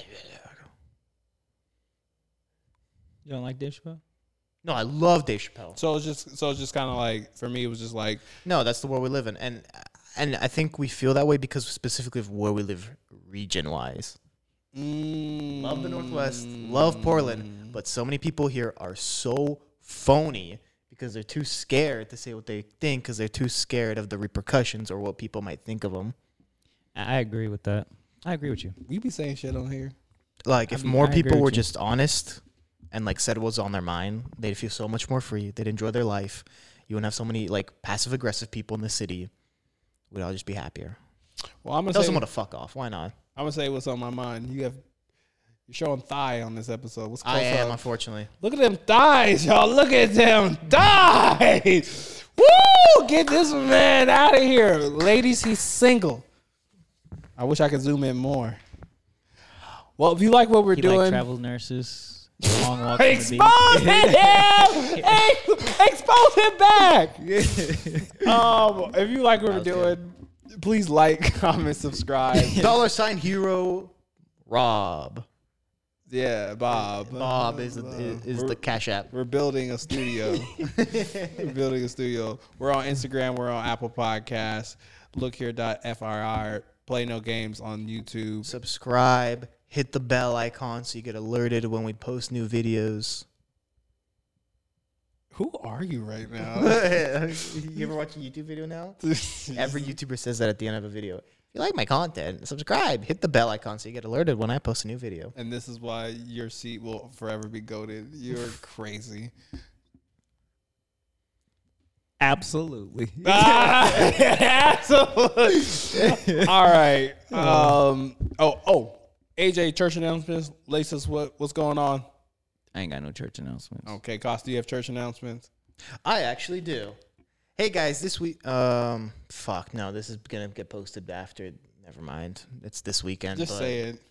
You don't like Dave Chappelle? No, I love Dave Chappelle. So it's just, so it's just kind of like for me, it was just like, No, that's the world we live in, and and I think we feel that way because specifically of where we live, region wise. mm, Love the Northwest, love Portland, but so many people here are so phony because they're too scared to say what they think because they're too scared of the repercussions or what people might think of them. I I agree with that. I agree with you. we be saying shit on here. Like I if mean, more I people were you. just honest and like said what's on their mind, they'd feel so much more free. They'd enjoy their life. You wouldn't have so many like passive aggressive people in the city. We'd all just be happier. Well, I'm gonna Tell say, someone to fuck off. Why not? I'm gonna say what's on my mind. You have you're showing thigh on this episode. What's close I am, up? unfortunately. Look at them thighs, y'all. Look at them thighs. Woo! Get this man out of here, ladies. He's single. I wish I could zoom in more. Well, if you like what we're He doing, like travel nurses, long walks on the expose beach. him. Ex- expose him back. um, if you like what we're was good. doing, please like, comment, subscribe. Dollar sign hero Rob. yeah, Bob. Bob is, is, is the cash app. We're building a studio. we're building a studio. We're on Instagram. We're on Apple Podcasts. Look here.frir. Play no games on YouTube. Subscribe. Hit the bell icon so you get alerted when we post new videos. Who are you right now? you ever watch a YouTube video now? Every YouTuber says that at the end of a video. If you like my content, subscribe. Hit the bell icon so you get alerted when I post a new video. and this is why your seat will forever be goaded. You're crazy. Absolutely. Absolutely. All right. Um. Oh. Oh. AJ, church announcements. Laces, what what's going on? I ain't got no church announcements. Okay, Cost, do you have church announcements? I actually do. Hey guys, this week. Um, fuck no, this is gonna get posted after. Never mind. It's this weekend. Just but say it.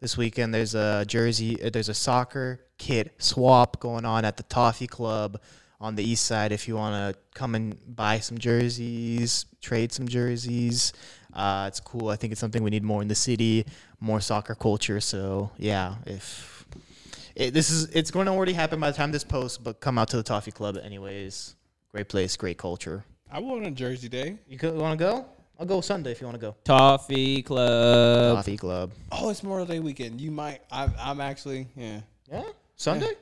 This weekend, there's a jersey. uh, There's a soccer kit swap going on at the Toffee Club on the east side. If you want to come and buy some jerseys, trade some jerseys, uh, it's cool. I think it's something we need more in the city, more soccer culture. So yeah, if it, this is, it's going to already happen by the time this posts. But come out to the Toffee Club anyways. Great place, great culture. I want a Jersey Day. You want to go? I'll go Sunday if you want to go. Toffee Club. Toffee Club. Oh, it's Memorial Day weekend. You might. I'm, I'm actually. Yeah. Yeah, Sunday.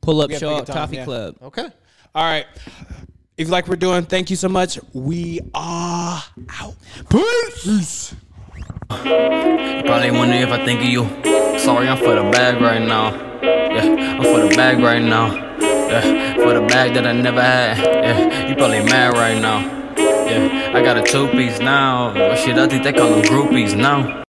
Pull up We have show up Toffee yeah. Club. Okay. All right. If you like what we're doing, thank you so much. We are out. Peace. Probably wondering if I think of you. Sorry, I'm for the bag right now. Yeah, I'm for the bag right now. Yeah, for the bag that I never had. Yeah, you probably mad right now. Yeah, I got a two piece now. Shit, I think they call them groupies now.